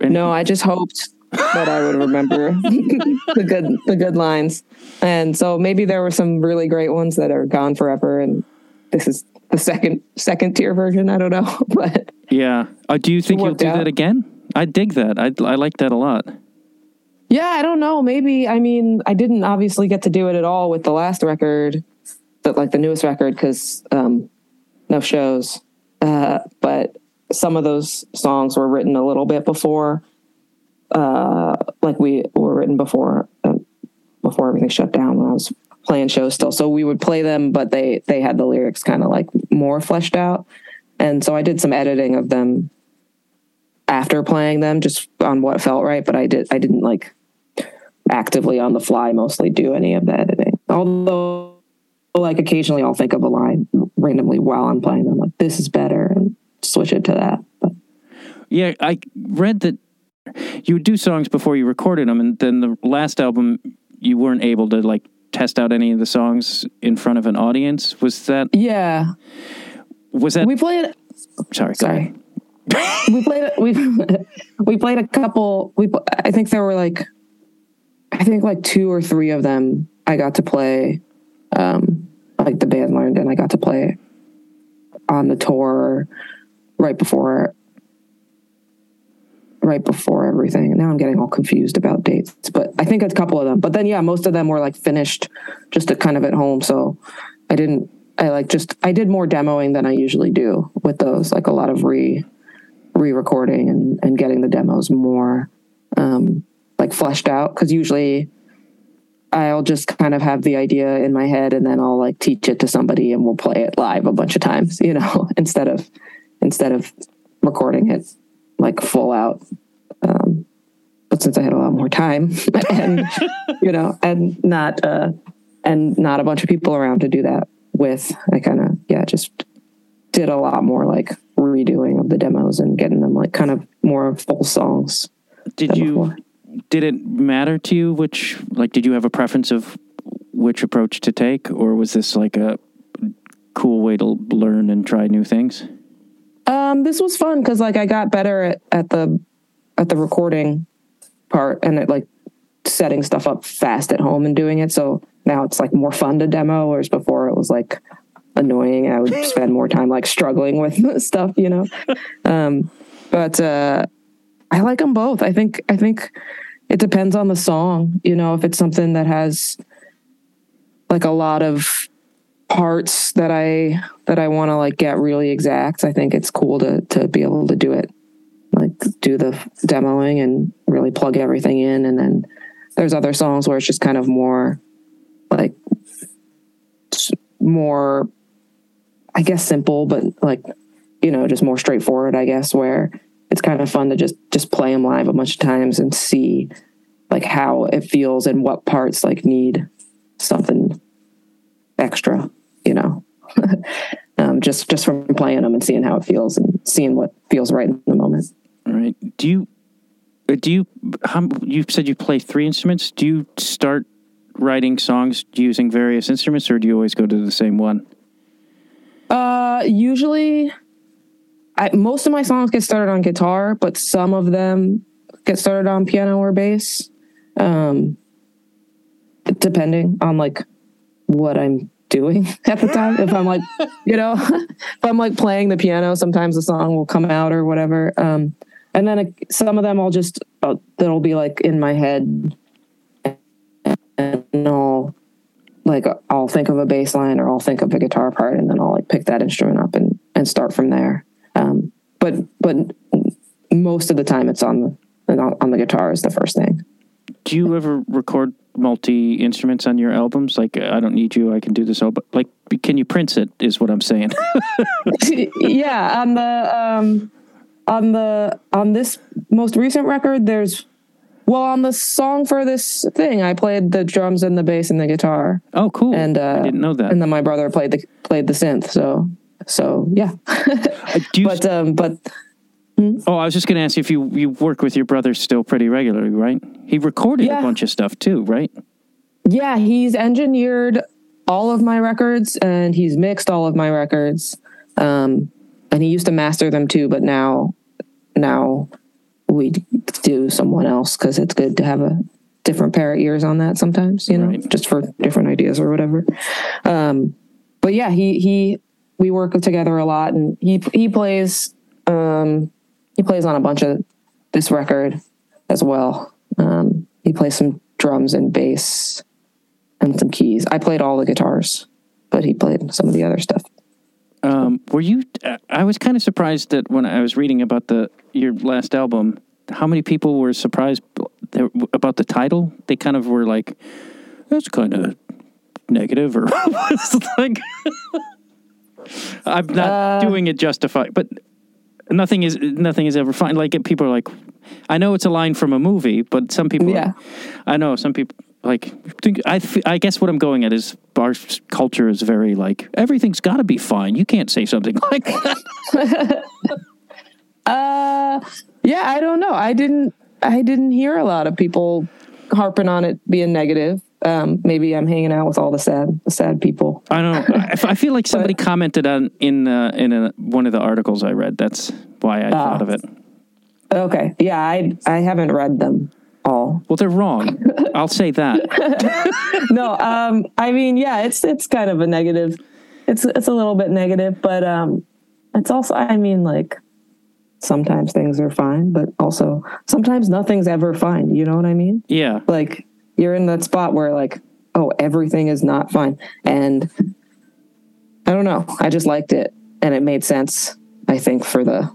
[SPEAKER 2] No, I just hoped that I would remember the good the good lines. And so maybe there were some really great ones that are gone forever and this is the second second tier version, I don't know. But
[SPEAKER 1] yeah? Uh, do you think you'll do
[SPEAKER 2] out.
[SPEAKER 1] that again? I dig that. I I like that a lot.
[SPEAKER 2] yeah, I don't know. Maybe I mean I didn't obviously get to do it at all with the last record, but like the newest record cuz um no shows. Uh but some of those songs were written a little bit before uh like we were written before um, before everything shut down when I was playing shows still. So we would play them, but they they had the lyrics kind of like more fleshed out. And so I did some editing of them after playing them, just on what felt right. But I did I didn't like actively on the fly mostly do any of the editing. Although like occasionally I'll think of a line randomly while I'm playing them, like this is better, and switch it to that. But
[SPEAKER 1] Yeah, I read that you would do songs before you recorded them, and then the last album you weren't able to like test out any of the songs in front of an audience. Was that
[SPEAKER 2] Yeah,
[SPEAKER 1] was that?
[SPEAKER 2] we played.
[SPEAKER 1] sorry,
[SPEAKER 2] Sorry. we played we we played a couple we I think there were like I think like two or three of them I got to play um like the band learned and I got to play on the tour right before right before everything. Now I'm getting all confused about dates, but I think a couple of them. But then yeah, most of them were like finished just kind of at home, so I didn't I like just I did more demoing than I usually do with those, like a lot of re re-recording and, and getting the demos more um, like fleshed out because usually I'll just kind of have the idea in my head and then I'll like teach it to somebody and we'll play it live a bunch of times, you know, instead of instead of recording it like full out. Um, but since I had a lot more time and you know and not uh, and not a bunch of people around to do that with, I kind of yeah just did a lot more like redoing of the demos and getting them like kind of more full songs.
[SPEAKER 1] Did you?
[SPEAKER 2] before.
[SPEAKER 1] Did it matter to you which like? Did you have a preference of which approach to take, or was this like a cool way to learn and try new things?
[SPEAKER 2] Um, this was fun because like I got better at, at the at the recording part and at like setting stuff up fast at home and doing it. So now it's like more fun to demo, whereas before it was like annoying. I would spend more time like struggling with stuff, you know. Um, but uh, I like them both. I think I think it depends on the song. You know, if it's something that has like a lot of parts that I that I want to like get really exact, I think it's cool to to be able to do it. Like do the demoing and really plug everything in and then there's other songs where it's just kind of more like more I guess simple but like you know just more straightforward I guess where it's kind of fun to just just play them live a bunch of times and see like how it feels and what parts like need something extra, you know. um, just just from playing them and seeing how it feels and seeing what feels right in the moment.
[SPEAKER 1] All right. Do you? uh, Do you? How, you said you play three instruments. Do you start writing songs using various instruments, or do you always go to the same one?
[SPEAKER 2] Uh, usually, I, most of my songs get started on guitar, but some of them get started on piano or bass, um, depending on like what I'm doing at the time. if I'm like, you know, if I'm like playing the piano, sometimes the song will come out or whatever. Um, and then some of them I'll just uh, that'll be like in my head, and I'll like I'll think of a bass line or I'll think of a guitar part and then I'll like pick that instrument up and and start from there. Um, but but most of the time it's on the on the guitar is the first thing.
[SPEAKER 1] Do you ever record multi instruments on your albums? Like, I don't need you. I can do this all. But like, can you print it? Is what I'm saying.
[SPEAKER 2] yeah, on the um on the on this most recent record there's well on the song for this thing I played the drums and the bass and the guitar
[SPEAKER 1] oh, cool.
[SPEAKER 2] and uh
[SPEAKER 1] I didn't know that.
[SPEAKER 2] and then my brother played the played the synth so so yeah
[SPEAKER 1] Uh, do you,
[SPEAKER 2] but um but
[SPEAKER 1] oh, I was just going to ask you if you you work with your brother still pretty regularly, right? He recorded a bunch of stuff too, right?
[SPEAKER 2] Yeah, he's engineered all of my records and he's mixed all of my records. Um, and he used to master them too, but now, now we do someone else because it's good to have a different pair of ears on that sometimes, you know,
[SPEAKER 1] Right.
[SPEAKER 2] just for different ideas or whatever. Um, but yeah, he he we work together a lot, and he he plays um, he plays on a bunch of this record as well. Um, he plays some drums and bass and some keys. I played all the guitars, but he played some of the other stuff.
[SPEAKER 1] Um, were you? I was kind of surprised that when I was reading about the your last album, how many people were surprised about the title? They kind of were like, "That's kind of negative," or like, I'm not doing it justified, but nothing is nothing is ever fine. Like people are like, I know it's a line from a movie, but some people,
[SPEAKER 2] Yeah.
[SPEAKER 1] I know some people like think I I guess what I'm going at is our culture is very like everything's got to be fine. You can't say something like that.
[SPEAKER 2] Uh, yeah, I don't know. I didn't. I didn't hear a lot of people harping on it being negative. Um, maybe I'm hanging out with all the sad, the sad people.
[SPEAKER 1] I don't know. I, feel like somebody commented on in uh, in a, one of the articles I read. That's why I thought of it.
[SPEAKER 2] Okay, yeah, I I haven't read them all.
[SPEAKER 1] Well, they're wrong. I'll say that.
[SPEAKER 2] no, um, I mean, yeah, it's it's kind of a negative. It's it's a little bit negative, but um, it's also, I mean, like sometimes things are fine, but also sometimes nothing's ever fine. You know what I mean?
[SPEAKER 1] Yeah.
[SPEAKER 2] Like you're in that spot where like, oh, everything is not fine, and I don't know. I just liked it, and it made sense. I think for the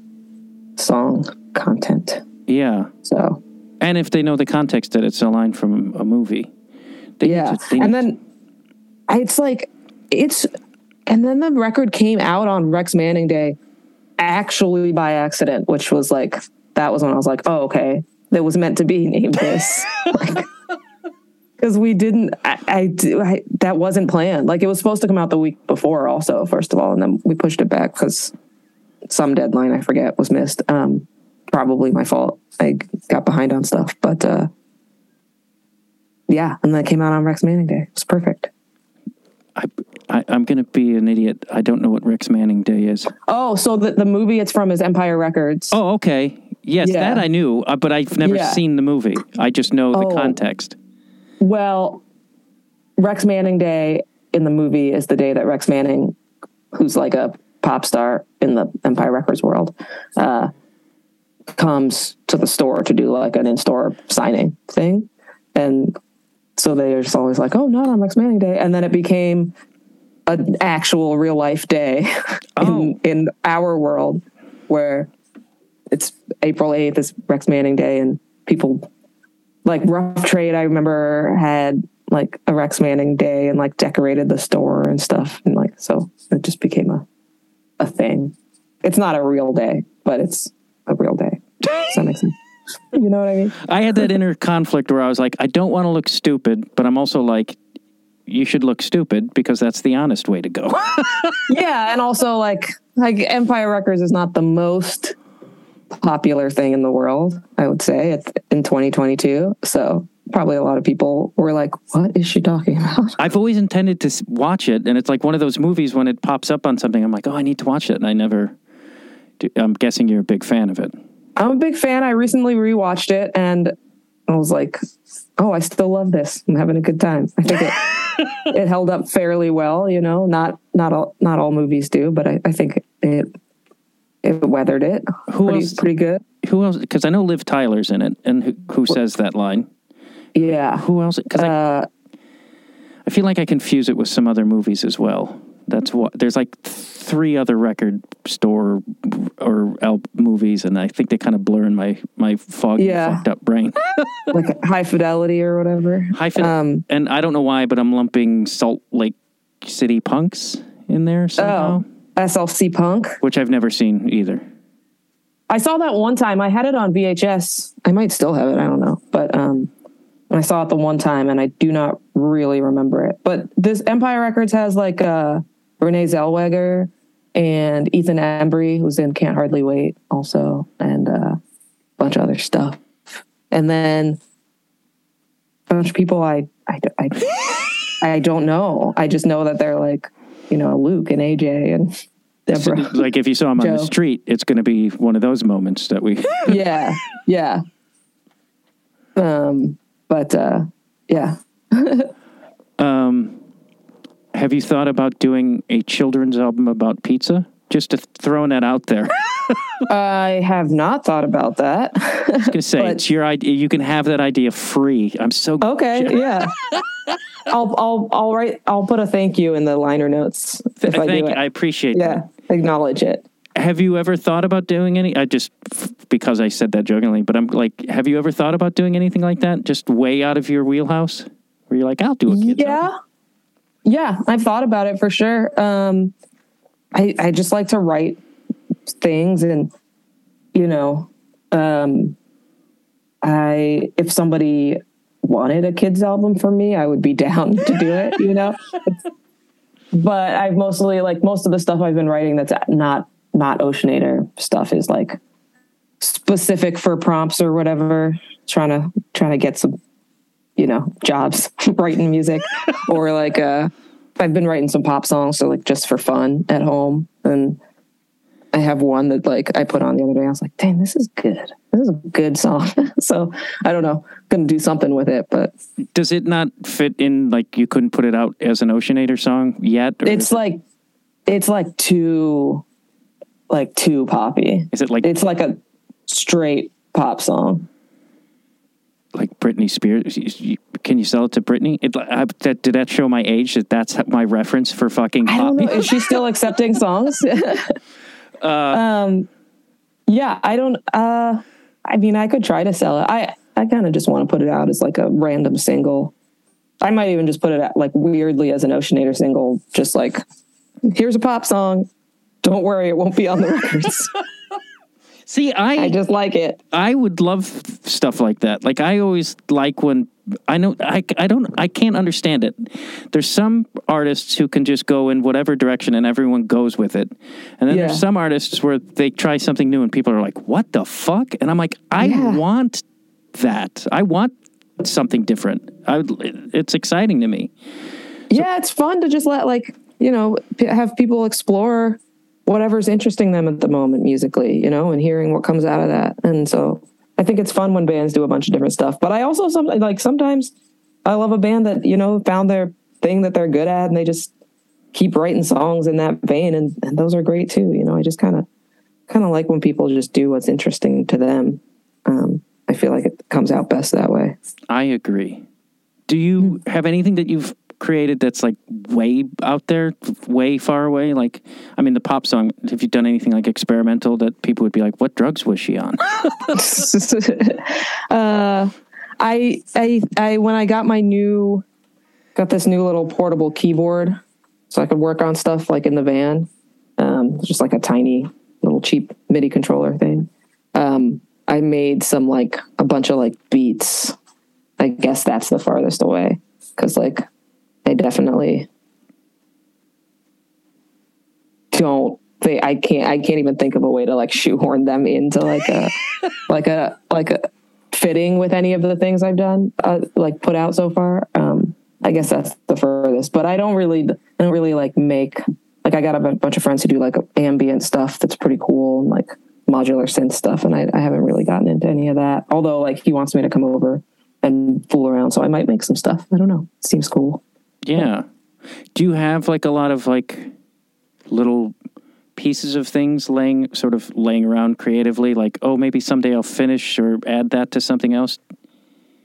[SPEAKER 2] song content.
[SPEAKER 1] Yeah.
[SPEAKER 2] So
[SPEAKER 1] And if they know the context that it's a line from a movie. They
[SPEAKER 2] yeah,
[SPEAKER 1] to-
[SPEAKER 2] and then it's like it's, and then the record came out on Rex Manning Day, actually by accident, which was like that was when I was like, oh okay, that was meant to be named this. Because we didn't, I, I, I, that wasn't planned. Like it was supposed to come out the week before, also, first of all, and then we pushed it back because some deadline I forget was missed. Um, probably my fault. I got behind on stuff, but uh, yeah, and that came out on Rex Manning Day. It was perfect.
[SPEAKER 1] I, I, I'm going to be an idiot. I don't know what Rex Manning Day is.
[SPEAKER 2] Oh, so the, the movie it's from is Empire Records.
[SPEAKER 1] Oh, okay. Yes,
[SPEAKER 2] Yeah.
[SPEAKER 1] that I knew, uh, but I've never
[SPEAKER 2] Yeah.
[SPEAKER 1] seen the movie. I just know the
[SPEAKER 2] Oh.
[SPEAKER 1] context.
[SPEAKER 2] Well, Rex Manning Day in the movie is the day that Rex Manning, who's like a pop star in the Empire Records world, uh, comes to the store to do like an in-store signing thing, and so they're just always like, "Oh, not on Rex Manning Day," and then it became an actual real life day
[SPEAKER 1] Oh.
[SPEAKER 2] in in our world where it's April 8th is Rex Manning Day and people like Rough Trade I remember had like a Rex Manning Day and like decorated the store and stuff and like so it just became a a thing. It's not a real day, but it's a real day. Does that make sense? You know what I mean?
[SPEAKER 1] I had that inner conflict where I was like, I don't want to look stupid, but I'm also like, you should look stupid because that's the honest way to go.
[SPEAKER 2] yeah, and also like like Empire Records is not the most popular thing in the world. I would say it's in 2022. So probably a lot of people were like, "What is she talking about?"
[SPEAKER 1] I've always intended to watch it, and it's like one of those movies when it pops up on something, I'm like, oh, I need to watch it, and I never. Do, I'm guessing you're a big fan of it.
[SPEAKER 2] I'm a big fan. I recently rewatched it and I was like, "Oh, I still love this. I'm having a good time." I think it it held up fairly well. You know, not not all not all movies do, but I, I think it it weathered it
[SPEAKER 1] Who
[SPEAKER 2] pretty
[SPEAKER 1] else-
[SPEAKER 2] pretty good.
[SPEAKER 1] Who else? Because I know Liv Tyler's in it, and who, who says that line?
[SPEAKER 2] Yeah.
[SPEAKER 1] Who else? Because I,
[SPEAKER 2] Uh,
[SPEAKER 1] I feel like I confuse it with some other movies as well. That's what there's like three other record store or L movies, and I think they kind of blur in my my foggy,
[SPEAKER 2] Yeah.
[SPEAKER 1] fucked up brain.
[SPEAKER 2] like high fidelity or whatever.
[SPEAKER 1] High Fid-
[SPEAKER 2] Um,
[SPEAKER 1] and I don't know why, but I'm lumping Salt Lake City Punks in there somehow,
[SPEAKER 2] Oh, SLC Punk.
[SPEAKER 1] which I've never seen either.
[SPEAKER 2] I saw that one time. I had it on VHS. I might still have it. I don't know. But um, I saw it the one time, and I do not really remember it. But this Empire Records has like uh, Renee Zellweger and Ethan Embry, who's in Can't Hardly Wait, also, and uh, a bunch of other stuff. And then a bunch of people I I I, I don't know. I just know that they're like you know Luke and AJ and
[SPEAKER 1] So, like if you saw him on the street, it's going to be one of those moments that we.
[SPEAKER 2] yeah yeah um but uh yeah
[SPEAKER 1] Um, have you thought about doing a children's album about pizza? Just to throwing that out there.
[SPEAKER 2] I have not thought about that
[SPEAKER 1] I was gonna say
[SPEAKER 2] But-
[SPEAKER 1] it's your idea. You can have that idea free. I'm so
[SPEAKER 2] okay yeah i'll i'll i'll write i'll put a thank you in the liner notes if i
[SPEAKER 1] Thank
[SPEAKER 2] do it
[SPEAKER 1] I appreciate
[SPEAKER 2] yeah acknowledge it.
[SPEAKER 1] Have you ever thought about doing any? I just because I said that jokingly, but I'm like, have you ever thought about doing anything like that? Just way out of your wheelhouse, where you're like, I'll do a kid's
[SPEAKER 2] yeah
[SPEAKER 1] album.
[SPEAKER 2] yeah i've thought about it for sure um i i just like to write things and you know um i if somebody wanted a kids album for me i would be down to do it you know? But i've mostly like most of the stuff i've been writing that's not not oceanator stuff is like specific for prompts or whatever trying to trying to get some, you know, jobs writing music, or like uh, I've been writing some pop songs, so like just for fun at home, and I have one that like I put on the other day. I was like, dang, this is good. This is a good song. so I don't know, gonna do something with it, but
[SPEAKER 1] Does it not fit in? Like you couldn't put it out as an Oceanator song yet? or
[SPEAKER 2] it's
[SPEAKER 1] is it-
[SPEAKER 2] like it's like too like too poppy.
[SPEAKER 1] Is it like
[SPEAKER 2] It's like a straight pop song.
[SPEAKER 1] like Britney Spears? Can you sell it to Britney? It, uh, I, that, did that show my age? That that's my reference for fucking
[SPEAKER 2] I don't know. Is she still accepting songs? um, yeah, I don't. Uh, I mean, I could try to sell it. I I kind of just want to put it out as like a random single. I might even just put it out like weirdly as an Oceanator single, just like here's a pop song. Don't worry, it won't be on the records.
[SPEAKER 1] See, I
[SPEAKER 2] I just like it.
[SPEAKER 1] I would love stuff like that. Like I always like when I know I I don't I can't understand it. There's some artists who can just go in whatever direction and everyone goes with it. And then
[SPEAKER 2] Yeah.
[SPEAKER 1] there's some artists where they try something new and people are like, "What the fuck?" And I'm like, "I
[SPEAKER 2] Yeah.
[SPEAKER 1] want that. I want something different." I it's exciting to me.
[SPEAKER 2] yeah, it's fun to just let like you know p- have people explore whatever's interesting them at the moment musically, you know, and hearing what comes out of that. And so I think it's fun when bands do a bunch of different stuff. But I also some like sometimes I love a band that you know found their thing that they're good at, and they just keep writing songs in that vein, and, and those are great too. You know, I just kind of kind of like when people just do what's interesting to them. Um, I feel like it comes out best that way.
[SPEAKER 1] I agree. Do you have anything that you've created that's like way out there, way far away? Like, I mean, the pop song. Have you done anything like experimental that people would be like, "What drugs was she on?"
[SPEAKER 2] uh, I, I, I, when I got my new, got this new little portable keyboard, so I could work on stuff like in the van. Um, just like a tiny little cheap MIDI controller thing. Um, I made some like a bunch of like beats. I guess that's the farthest away because like I definitely don't they I can't I can't even think of a way to like shoehorn them into like a like a like a fitting with any of the things I've done uh, like put out so far. Um I guess that's the furthest, but I don't really I don't really like make like I got a bunch of friends who do like ambient stuff that's pretty cool and like modular synth stuff and I, I haven't really gotten into any of that. Although like he wants me to come over and fool around, so I might make some stuff. I don't know. It seems cool.
[SPEAKER 1] Yeah. Do you have like a lot of like little pieces of things laying sort of laying around creatively like oh maybe someday I'll finish or add that to something else?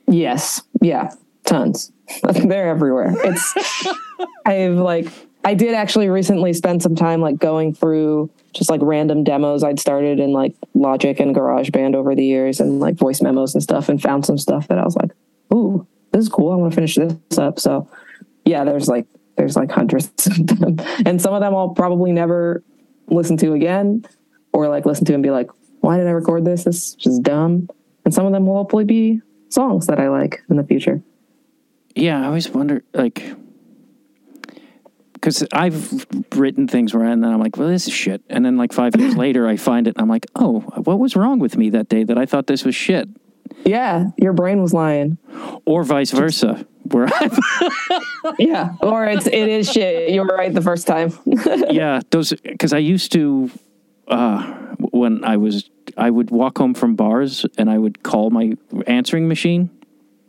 [SPEAKER 2] Yes. Yeah. Tons. They're everywhere. It's I've like I did actually recently spend some time like going through just like random demos I'd started in like Logic and GarageBand over the years and like voice memos and stuff and found some stuff that I was like, ooh, this is cool. I want to finish this up. So yeah, there's like there's like hundreds of them. And some of them I'll probably never listen to again or like listen to and be like, why did I record this? This is just dumb. And some of them will hopefully be songs that I like in the future.
[SPEAKER 1] Yeah, I always wonder like because I've written things where and then I'm like, well, this is shit. And then like five years later, I find it and I'm like, oh, what was wrong with me that day that I thought this was shit?
[SPEAKER 2] Yeah, your brain was lying.
[SPEAKER 1] Or vice versa, where
[SPEAKER 2] Yeah, or it's it is shit. You were right the first time.
[SPEAKER 1] yeah, those because I used to uh, when I was I would walk home from bars and I would call my answering machine.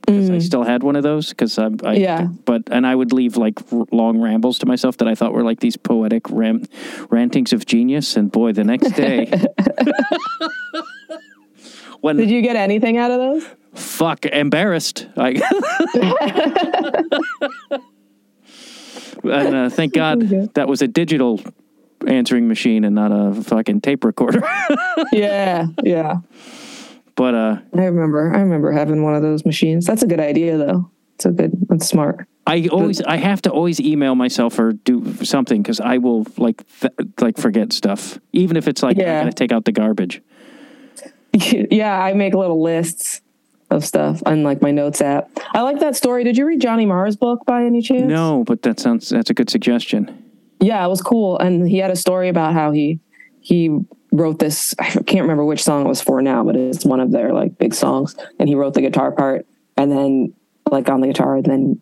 [SPEAKER 1] 'cause I still had one of those because I, I
[SPEAKER 2] Yeah.
[SPEAKER 1] but and I would leave like r- long rambles to myself that I thought were like these poetic ram- rantings of genius and boy the next day when
[SPEAKER 2] Did you get anything out of those?
[SPEAKER 1] fuck embarrassed I and uh, thank God that was a digital answering machine and not a fucking tape recorder
[SPEAKER 2] Yeah, yeah.
[SPEAKER 1] but uh
[SPEAKER 2] I remember. I remember having one of those machines. That's a good idea, though. It's a good. That's smart.
[SPEAKER 1] I always I have to always email myself or do something because I will like th- like forget stuff even if it's like
[SPEAKER 2] Yeah.
[SPEAKER 1] I'm gonna take out the garbage.
[SPEAKER 2] yeah, I make little lists of stuff on like my notes app. I like that story. Did you read Johnny Marr's book by any chance?
[SPEAKER 1] No, but that sounds that's a good suggestion.
[SPEAKER 2] Yeah, it was cool. And he had a story about how he he wrote this. I can't remember which song it was for now, but it's one of their like big songs. And he wrote the guitar part, and then like on the guitar, and then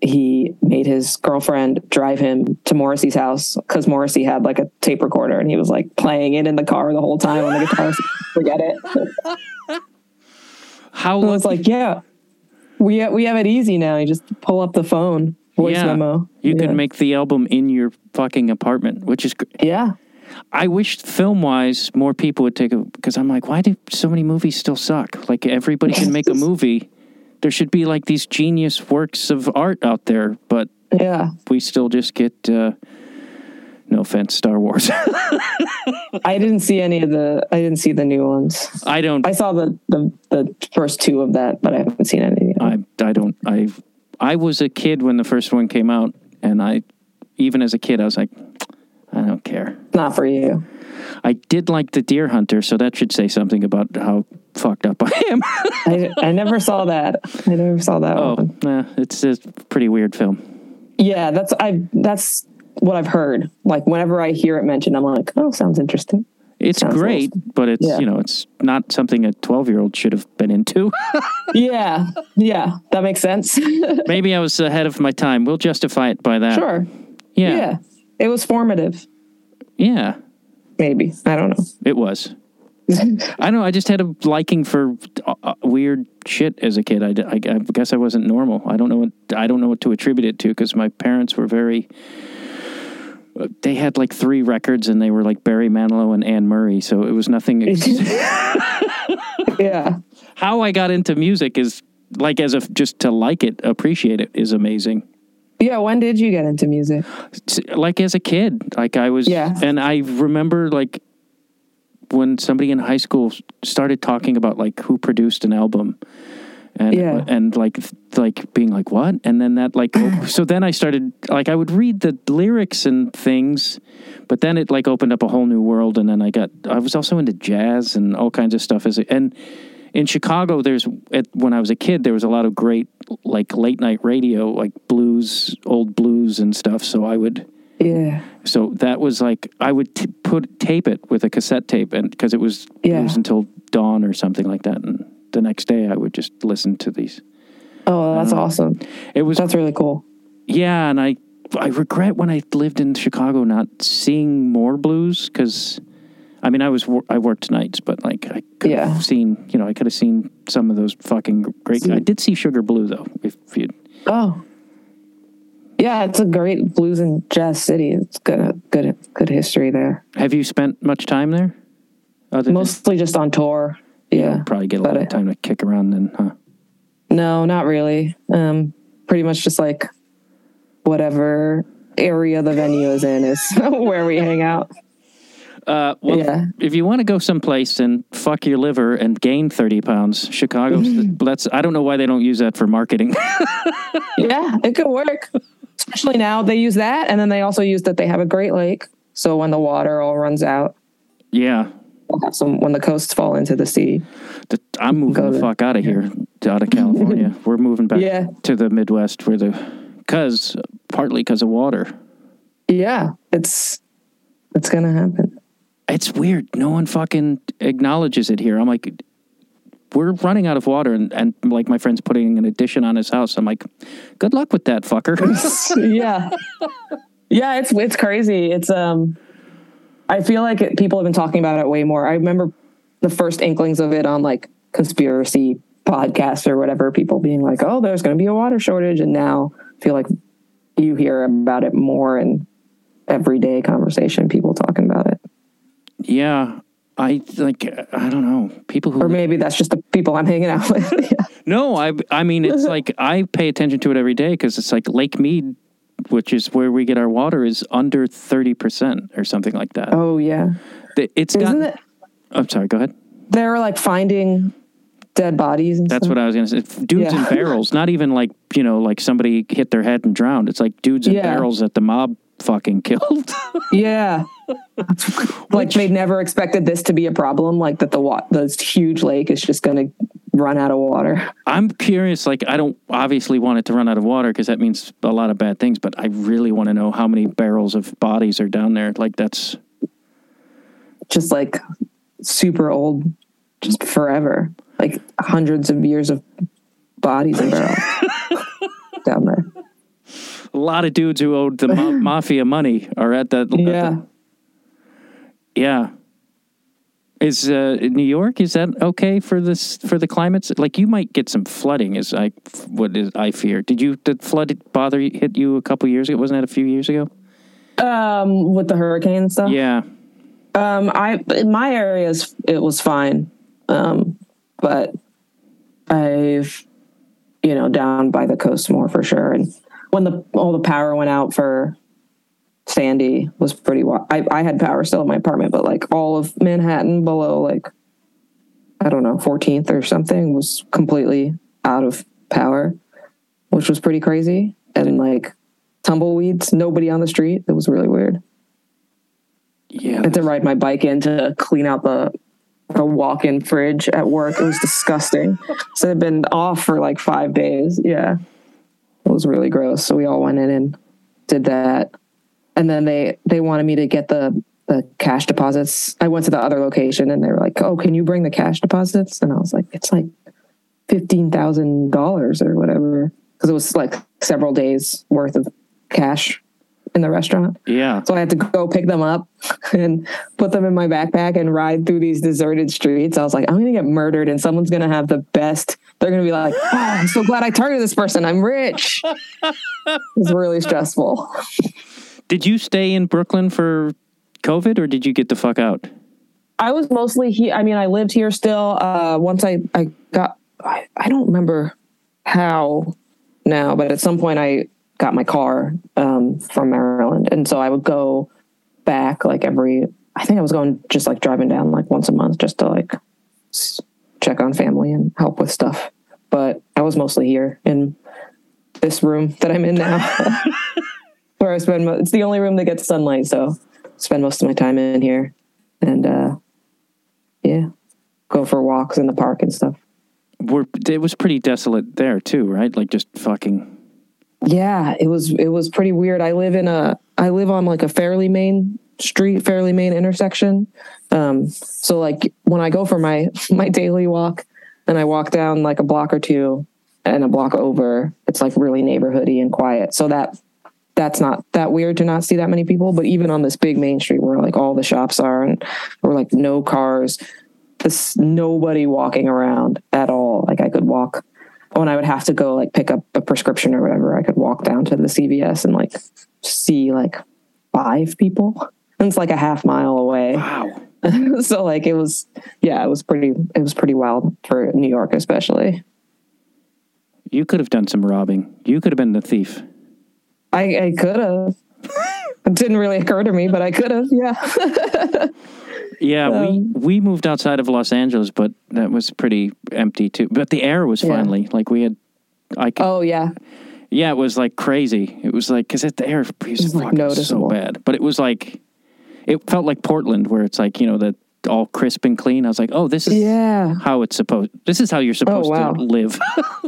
[SPEAKER 2] he made his girlfriend drive him to Morrissey's house because Morrissey had like a tape recorder, and he was like playing it in the car the whole time on the guitar. Forget it.
[SPEAKER 1] How
[SPEAKER 2] I was like, yeah, we we have it easy now. You just pull up the phone, voice
[SPEAKER 1] yeah,
[SPEAKER 2] memo.
[SPEAKER 1] You
[SPEAKER 2] yeah.
[SPEAKER 1] can make the album in your fucking apartment, which is. gr-
[SPEAKER 2] yeah.
[SPEAKER 1] I wish film wise more people would take a because I'm like, why do so many movies still suck? Like everybody can make a movie. There should be like these genius works of art out there, but
[SPEAKER 2] Yeah.
[SPEAKER 1] we still just get. Uh, no offense, Star Wars.
[SPEAKER 2] I didn't see any of the I didn't see the new ones.
[SPEAKER 1] I don't.
[SPEAKER 2] I saw the the, the first two of that, but I haven't seen any.
[SPEAKER 1] I I don't. I I was a kid when the first one came out, and I even as a kid I was like, I don't care.
[SPEAKER 2] Not for you.
[SPEAKER 1] I did like the Deer Hunter, so that should say something about how fucked up I am.
[SPEAKER 2] I, I never saw that. I never saw that
[SPEAKER 1] oh,
[SPEAKER 2] one.
[SPEAKER 1] nah, it's a pretty weird film.
[SPEAKER 2] Yeah, that's I that's what I've heard. Like whenever I hear it mentioned, I'm like, oh, sounds interesting.
[SPEAKER 1] It's
[SPEAKER 2] Sounds
[SPEAKER 1] great, but it's
[SPEAKER 2] Yeah.
[SPEAKER 1] you know it's not something a twelve year old should have been into.
[SPEAKER 2] Yeah, yeah, that makes sense.
[SPEAKER 1] Maybe I was ahead of my time. We'll justify it by that.
[SPEAKER 2] sure.
[SPEAKER 1] Yeah.
[SPEAKER 2] Yeah, it was formative.
[SPEAKER 1] Yeah.
[SPEAKER 2] Maybe I don't know.
[SPEAKER 1] It was. I don't know. I just had a liking for uh, uh, weird shit as a kid. I guess I wasn't normal. I don't know what I don't know what to attribute it to because my parents were very. They had like three records and they were like Barry Manilow and Anne Murray, so it was nothing. Ex-
[SPEAKER 2] yeah,
[SPEAKER 1] How I got into music is like as if just to like it, appreciate it is amazing.
[SPEAKER 2] Yeah. When did you get into music?
[SPEAKER 1] like as a kid like i was
[SPEAKER 2] Yeah.
[SPEAKER 1] and i remember like when somebody in high school started talking about like who produced an album and
[SPEAKER 2] Yeah.
[SPEAKER 1] and like like being like what and then that like so then i started like i would read the lyrics and things but then it like opened up a whole new world and then i got i was also into jazz and all kinds of stuff as a, and in chicago there's at, when i was a kid there was a lot of great like late night radio like blues old blues and stuff so i would
[SPEAKER 2] Yeah,
[SPEAKER 1] so that was like I would t- put tape it with a cassette tape, and because it was
[SPEAKER 2] Yeah.
[SPEAKER 1] blues until dawn or something like that, and the next day I would just listen to these.
[SPEAKER 2] oh, that's um, awesome.
[SPEAKER 1] It was
[SPEAKER 2] That's really cool.
[SPEAKER 1] yeah, and I I regret when I lived in Chicago not seeing more blues because. I mean, I was I worked nights, but like I could
[SPEAKER 2] Yeah.
[SPEAKER 1] have seen, you know, I could have seen some of those fucking great. I did see Sugar Blue though. If you,
[SPEAKER 2] Oh, yeah, it's a great blues and jazz city. It's good, good, good history there.
[SPEAKER 1] have you spent much time there? Other than-
[SPEAKER 2] Mostly just on tour. Yeah,
[SPEAKER 1] probably get a lot of time to kick around then, huh?
[SPEAKER 2] no, not really. Um, pretty much just like whatever area the venue is in is where we hang out.
[SPEAKER 1] Uh, well,
[SPEAKER 2] Yeah.
[SPEAKER 1] if you want to go someplace and fuck your liver and gain 30 pounds, Chicago's, that's, I don't know why they don't use that for marketing.
[SPEAKER 2] Yeah, it could work. Especially now they use that, and then they also use that they have a Great Lake. So when the water all runs out,
[SPEAKER 1] yeah.
[SPEAKER 2] we'll have some. When the coasts fall into the sea,
[SPEAKER 1] The- I'm moving the fuck out of here, out of California. We're moving back
[SPEAKER 2] Yeah.
[SPEAKER 1] to the Midwest where the, cause, partly because of water.
[SPEAKER 2] yeah, it's it's gonna happen.
[SPEAKER 1] It's weird. No one fucking acknowledges it here. I'm like, we're running out of water, and, and like my friend's putting an addition on his house. I'm like, good luck with that, fucker.
[SPEAKER 2] yeah, yeah, it's it's crazy. It's um, I feel like it, people have been talking about it way more. I remember the first inklings of it on like conspiracy podcasts or whatever. People being like, "Oh, there's going to be a water shortage," and now I feel like you hear about it more in everyday conversation. People talking about
[SPEAKER 1] yeah. I like, I don't know. People who
[SPEAKER 2] or maybe that's just the people I'm hanging out with. yeah.
[SPEAKER 1] No, I I mean it's like I pay attention to it every day because it's like Lake Mead, which is where we get our water, is under thirty percent or something like that.
[SPEAKER 2] Oh yeah,
[SPEAKER 1] It's
[SPEAKER 2] isn't
[SPEAKER 1] got.
[SPEAKER 2] it?
[SPEAKER 1] I'm sorry. Go ahead.
[SPEAKER 2] They're like finding dead bodies. And
[SPEAKER 1] That's
[SPEAKER 2] stuff.
[SPEAKER 1] what I was gonna say. Dudes
[SPEAKER 2] Yeah.
[SPEAKER 1] in barrels, not even like you know, like somebody hit their head and drowned. It's like dudes in
[SPEAKER 2] Yeah.
[SPEAKER 1] barrels that the mob fucking killed.
[SPEAKER 2] Yeah. like they never expected this to be a problem, like that the wa- this huge lake is just going to run out of water.
[SPEAKER 1] I'm curious. Like, I don't obviously want it to run out of water because that means a lot of bad things. But I really want to know how many barrels of bodies are down there. Like, that's
[SPEAKER 2] just like super old, just forever, like hundreds of years of bodies and barrels down there.
[SPEAKER 1] A lot of dudes who owed the ma- mafia money are at that. at the-
[SPEAKER 2] Yeah.
[SPEAKER 1] yeah. Is uh, New York? Is that okay for this for the climates? Like you might get some flooding. Is I what is I fear? Did you did flood bother hit you a couple years ago? Wasn't that a few years ago?
[SPEAKER 2] Um, with the hurricane stuff.
[SPEAKER 1] Yeah.
[SPEAKER 2] Um, I in my areas it was fine, um, but I've you know down by the coast more for sure. And when the all the power went out for Sandy was pretty. Wild. I I had power still in my apartment, but like all of Manhattan below like I don't know 14th or something was completely out of power, which was pretty crazy. And like tumbleweeds, nobody on the street. It was really weird.
[SPEAKER 1] Yeah.
[SPEAKER 2] I had to ride my bike in to clean out the the walk-in fridge at work. It was disgusting. so it had been off for like five days. Yeah, it was really gross. So we all went in and did that, and then they they wanted me to get the the cash deposits. I went to the other location and they were like, "Oh, can you bring the cash deposits?" And I was like, "It's like fifteen thousand dollars or whatever," because it was like several days worth of cash in the restaurant.
[SPEAKER 1] Yeah.
[SPEAKER 2] So I had to go pick them up and put them in my backpack and ride through these deserted streets. I was like, I'm going to get murdered and someone's going to have the best. They're going to be like, oh, I'm so glad I targeted this person. I'm rich. it was really stressful.
[SPEAKER 1] Did you stay in Brooklyn for COVID or did you get the fuck out?
[SPEAKER 2] I was mostly here. I mean, I lived here still. Uh, once I, I got, I, I don't remember how now, but at some point I got my car um, from Maryland. And so I would go back like every, I think I was going just like driving down like once a month just to like check on family and help with stuff. But I was mostly here in this room that I'm in now, where I spend. Mo- it's the only room that gets sunlight, so spend most of my time in here, and uh, yeah, go for walks in the park and stuff.
[SPEAKER 1] We're, it was pretty desolate there too, right? Like just fucking.
[SPEAKER 2] Yeah, it was it was pretty weird. I live in a I live on like a fairly main street, fairly main intersection. Um, so like when I go for my my daily walk and I walk down like a block or two and a block over, it's like really neighborhoody and quiet. So that that's not that weird to not see that many people. But even on this big main street where like all the shops are and we're like no cars, this nobody walking around at all. Like I could walk when I would have to go like pick up a prescription or whatever, I could walk down to the CVS and like see like five people. And it's like a half mile away.
[SPEAKER 1] Wow.
[SPEAKER 2] so like it was yeah, it was pretty it was pretty wild for New York especially.
[SPEAKER 1] You could have done some robbing. You could have been the thief.
[SPEAKER 2] I, I could have. it didn't really occur to me, but I could have, yeah.
[SPEAKER 1] Yeah, we
[SPEAKER 2] Um,
[SPEAKER 1] we moved outside of Los Angeles, but that was pretty empty too. But the air was
[SPEAKER 2] Yeah.
[SPEAKER 1] finally like we had. I could,
[SPEAKER 2] oh yeah.
[SPEAKER 1] yeah, it was like crazy. It was like because the air was
[SPEAKER 2] was, like,
[SPEAKER 1] so bad, but it was like it felt like Portland, where it's like you know the all crisp and clean. I was like, oh, this is
[SPEAKER 2] Yeah.
[SPEAKER 1] how it's supposed. This is how you're supposed
[SPEAKER 2] Oh, wow.
[SPEAKER 1] to live.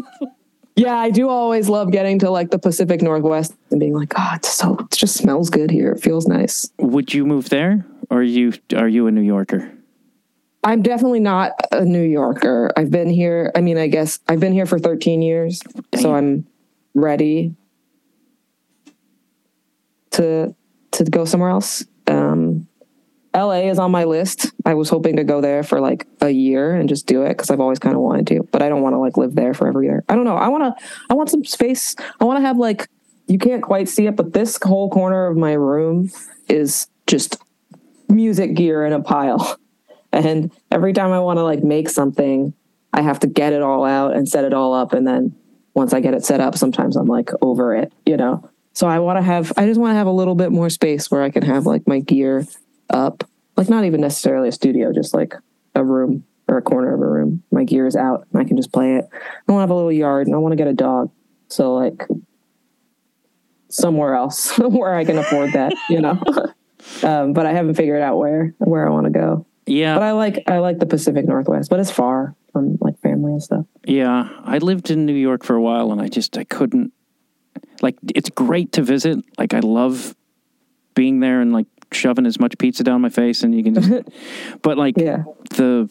[SPEAKER 2] Yeah, I do always love getting to like the Pacific Northwest and being like, oh, it's so it just smells good here. It feels nice.
[SPEAKER 1] Would you move there, or are you are you a New Yorker?
[SPEAKER 2] I'm definitely not a New Yorker. I've been here. I mean, I guess I've been here for 13 years, so I'm ready to to go somewhere else. Um, LA is on my list. I was hoping to go there for like a year and just do it because I've always kind of wanted to, but I don't want to like live there forever either. I don't know. I want to. I want some space. I want to have like you can't quite see it, but this whole corner of my room is just music gear in a pile. And every time I want to like make something, I have to get it all out and set it all up. And then once I get it set up, sometimes I'm like over it, you know? So I want to have, I just want to have a little bit more space where I can have like my gear up, like not even necessarily a studio, just like a room or a corner of a room. My gear is out and I can just play it. I want to have a little yard and I want to get a dog. So like somewhere else where I can afford that, you know? um, but I haven't figured out where, where I want to go.
[SPEAKER 1] Yeah,
[SPEAKER 2] But I like I like the Pacific Northwest, but it's far from like family and stuff.
[SPEAKER 1] Yeah, I lived in New York for a while and I just I couldn't like it's great to visit. Like I love being there and like shoving as much pizza down my face, and you can just. but like
[SPEAKER 2] Yeah.
[SPEAKER 1] the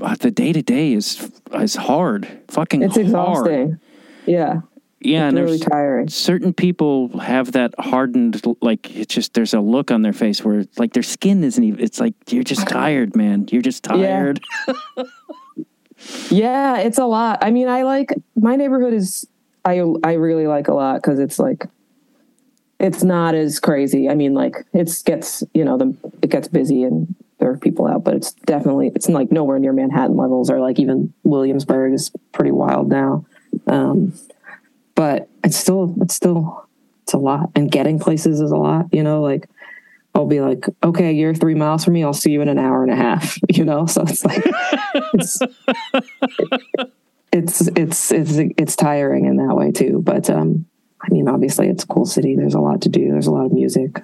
[SPEAKER 1] uh, the day to day is is hard, fucking.
[SPEAKER 2] It's
[SPEAKER 1] hard.
[SPEAKER 2] exhausting. Yeah.
[SPEAKER 1] Yeah, and
[SPEAKER 2] really tiring.
[SPEAKER 1] certain people have that hardened like it's just there's a look on their face where like their skin isn't even. It's like you're just tired, man. You're just tired.
[SPEAKER 2] Yeah, it's a lot. I mean, I like my neighborhood is I I really like a lot because it's like it's not as crazy. I mean, like it's gets you know the it gets busy and there are people out, but it's definitely it's like nowhere near Manhattan levels or like even Williamsburg is pretty wild now. Um, but it's still it's still it's a lot, and getting places is a lot. You know, like I'll be like, okay, you're three miles from me. I'll see you in an hour and a half. You know, so it's like it's it's it's it's it's tiring in that way too. But um, I mean, obviously, it's a cool city. There's a lot to do. There's a lot of music.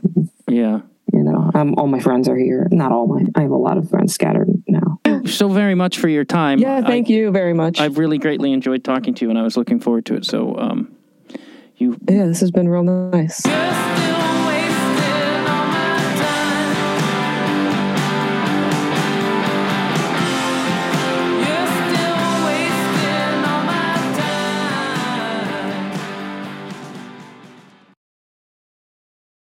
[SPEAKER 1] Yeah.
[SPEAKER 2] You know, um, all my friends are here. Not all my. I have a lot of friends scattered now.
[SPEAKER 1] So very much for your time.
[SPEAKER 2] Yeah, thank you very much.
[SPEAKER 1] I've really greatly enjoyed talking to you, and I was looking forward to it. So, um, you
[SPEAKER 2] yeah, this has been real nice.